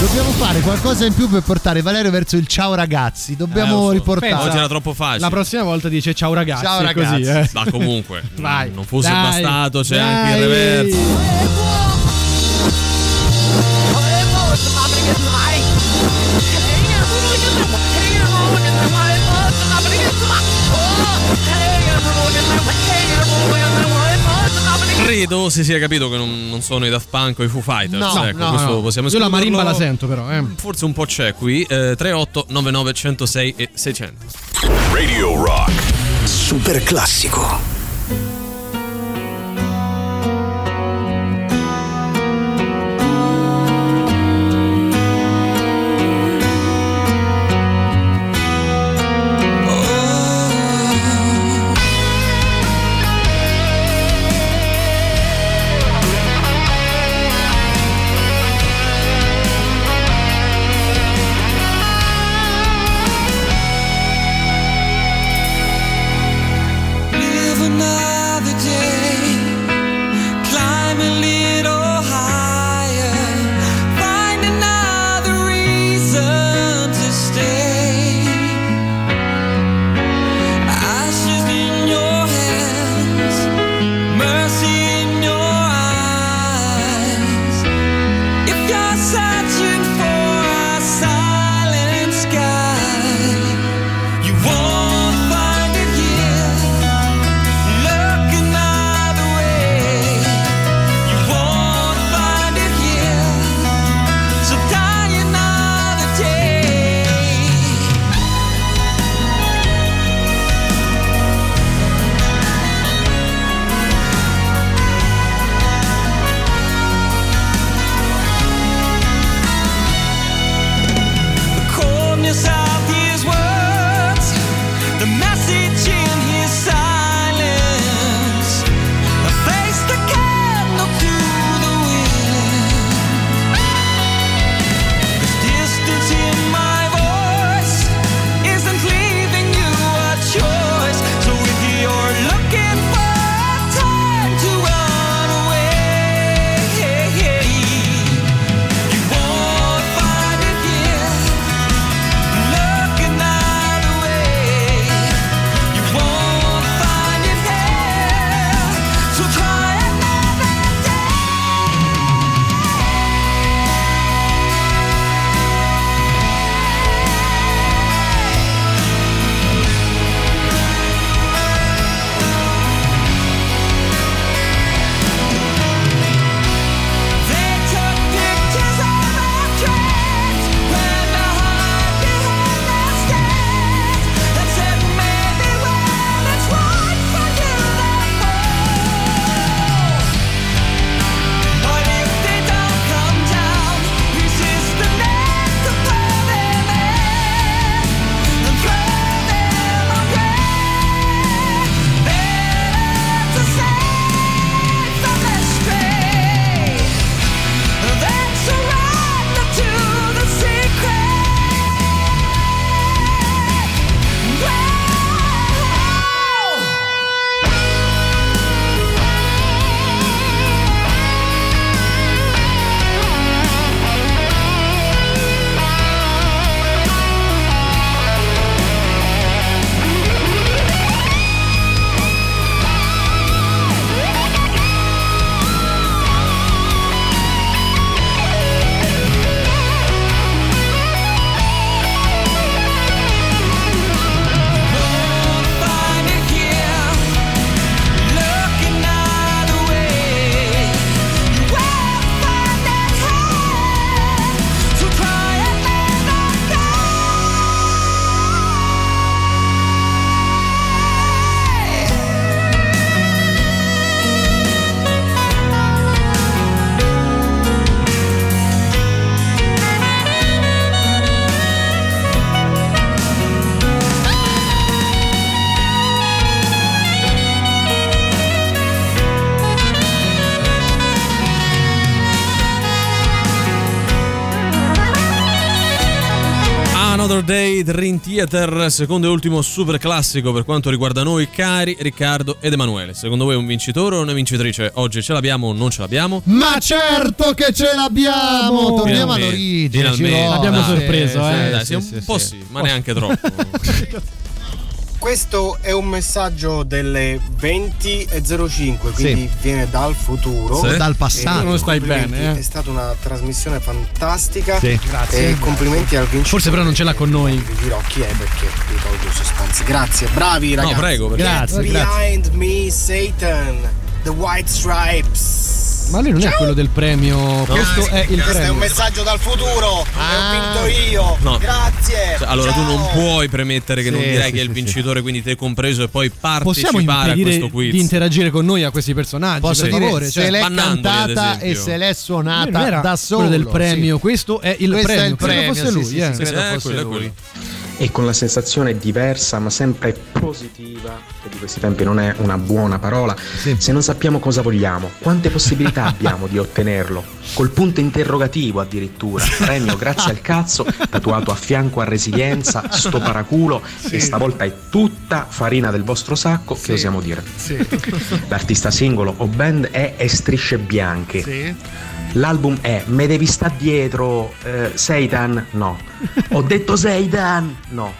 Dobbiamo fare qualcosa in più per portare Valerio verso il ciao ragazzi. Dobbiamo Eh, so. riportare. Oggi era troppo facile. La prossima volta dice ciao ragazzi. Ciao, è così, ragazzi. eh. Ma comunque, Vai. non fosse Dai, bastato, c'è dai. anche il reverso. Credo si sia capito che non, non sono i Daft Punk o i Foo Fighters. No, ecco, no, questo no. possiamo Io la marimba la sento però, eh. Forse un po' c'è qui. Eh, 38 99 106 e 600. Radio Rock. Super classico. Day Dream Theater, secondo e ultimo super classico per quanto riguarda noi, cari Riccardo ed Emanuele. Secondo voi è un vincitore o una vincitrice? Oggi ce l'abbiamo o non ce l'abbiamo? Ma certo che ce l'abbiamo! Torniamo all'origine. L'abbiamo Dai, sorpreso, eh. dai, sì, sì, un sì, po' sì. sì, ma neanche troppo. Questo è un messaggio delle 20.05, quindi viene dal futuro. Sì. Dal passato. Non stai bene, eh. È stata una trasmissione fantastica. Sì. Grazie. E complimenti al vincitore. Forse però non ce l'ha con noi. Vi dirò chi è perché vi tolgo i suspensi. Grazie, bravi ragazzi. prego, perché- Grazie, Get grazie. Behind me, Satan. The White Stripes. Ma lui non è quello del premio. Questo è il Questo è un premio. messaggio dal futuro. Ah. ho vinto io. No. Grazie. Cioè, allora tu Ciao. non puoi premettere che Sì, non direi sì, che è il sì, vincitore, quindi te compreso, e poi Possiamo partecipare a questo quiz. di interagire con noi a questi personaggi? Posso per dire favore, se cioè, l'è bannandoli, ad cantata e se l'è suonata da solo. quello del premio, sì. questo è il Questo è premio. il Credo premio, fosse sì, lui, eh. Eh, fosse quello è lui. quello. E con la sensazione diversa ma sempre positiva, che di questi tempi non è una buona parola, se non sappiamo cosa vogliamo, quante possibilità abbiamo di ottenerlo? Col punto interrogativo addirittura, premio grazie al cazzo, tatuato a fianco a resilienza, sto paraculo e stavolta è tutta farina del vostro sacco, che osiamo dire. L'artista singolo o band è E Strisce Bianche. L'album è Me devi sta dietro, eh, Seitan? No. Ho detto Seitan? No.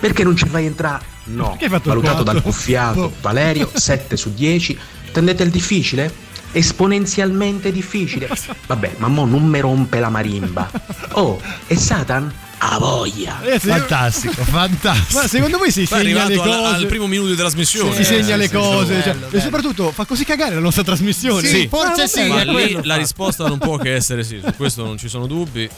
Perché non ci fai entrare? No. Valutato dal cuffiato Valerio, 7 su 10. Tendete il difficile? Esponenzialmente difficile. Vabbè, ma mo non me rompe la marimba. Oh, e Satan? A voglia. Eh. Fantastico, fantastico. Ma secondo voi si Poi segna le arrivato al, cose? al primo minuto di trasmissione. si segna Eh, le sì, cose, sì, cioè, bello, e bello. soprattutto fa così cagare la nostra trasmissione. Sì, forse Ah, sì, Ma lì la risposta non può che essere sì, su questo non ci sono dubbi.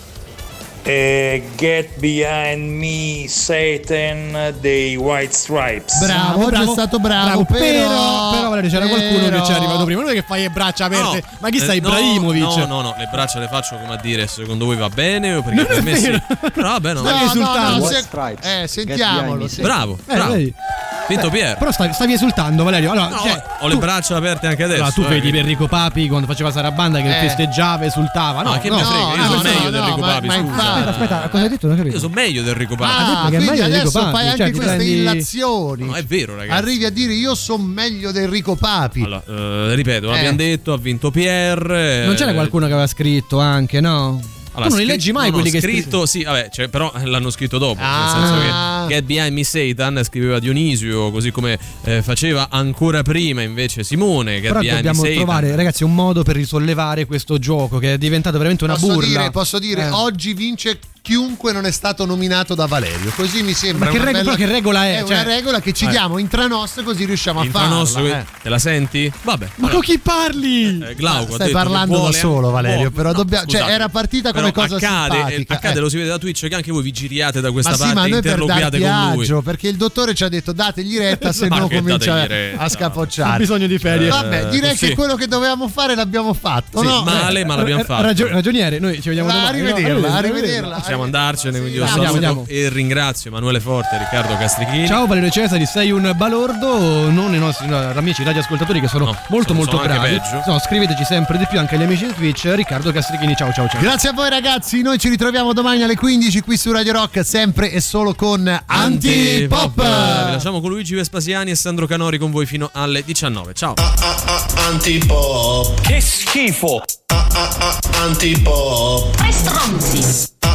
E Get Behind Me Satan dei White Stripes. Bravo, oggi è stato bravo, però, però, però Valerio c'era qualcuno che però- ci è arrivato prima. Non è che fai le braccia aperte. No, Ma chi sta eh, Ibrahimovic? No, no, no, le braccia le faccio come a dire secondo voi va bene o perché Non per me sì. Però vabbè, no. Stavi No, no, no, White se- Stripes. eh, sentiamolo. sì. Bravo, Eh, bravo. Vinto Eh, Pier. Però stavi, stavi esultando, Valerio. Allora, No, cioè, ho le braccia aperte anche adesso. allora, tu eh, vedi che- Enrico Papi quando faceva Sarabanda che Eh. festeggiava, esultava. No, No, che no, me frega, io no, sono no, meglio no, di Enrico ma- Papi, ma Aspetta, aspetta, cosa hai detto? Non capito. Io sono meglio di Enrico Papi. Ah, che è quindi adesso Papi, fai cioè, anche ti queste prendi- illazioni. No, è vero, ragazzi. Arrivi a dire io sono meglio di Enrico Papi. Allora, eh, ripeto, Eh. abbiamo detto, ha vinto Pierre. Non c'era qualcuno che aveva scritto anche, no? Allora, tu non li leggi mai no, no, quelli che scritto, sì, vabbè, cioè, però l'hanno scritto dopo. Ah. Nel senso che Get Behind Me Satan scriveva Dionisio, così come eh, faceva ancora prima invece Simone. Get Però Behind dobbiamo Me Satan. trovare, ragazzi, un modo per risollevare questo gioco che è diventato veramente una Posso burla. dire, posso dire Eh. oggi vince chiunque non è stato nominato da Valerio. Così mi sembra Ma che una rego- bella- che regola è? È Cioè- una regola che ci Eh. diamo intranos così riusciamo a farla. eh. te la senti? Vabbè. Ma con chi parli? Eh, Glauco ha Stai parlando da vuole- solo, Valerio, vuole- però no, dobbiamo- cioè, scusate. era partita come cosa accade, simpatica, accade, eh. lo si vede da Twitch che anche voi vi giriate da questa Ma sì, parte ma e noi per darti con lui. agio, perché il dottore ci ha detto dategli retta, se Ma no comincia a scapocciare. Ha bisogno di ferie. Vabbè, direi Eh, sì. che quello che dovevamo fare l'abbiamo fatto, Sì, no? male, ma l'abbiamo Eh, fatto. ragio- ragioniere, noi ci vediamo domani. arrivederla, arrivederla. Possiamo andarcene, quindi io Andiamo, saluto andiamo. e ringrazio Emanuele Forte Riccardo Castrichini. Ciao Valerio Cesari, sei un balordo, non i nostri no, amici radioascoltatori che sono No, molto sono- molto sono bravi. No, scriveteci sempre di più anche agli amici di Twitch. Riccardo Castrichini, ciao ciao ciao. Grazie a voi ragazzi, noi ci ritroviamo domani alle 15 qui su Radio Rock, sempre e solo con Antipop. Vi lasciamo con Luigi Vespasiani e Sandro Canori con voi fino alle 19. Ciao. Antipop. Che schifo! Antipop. Tre stronzi.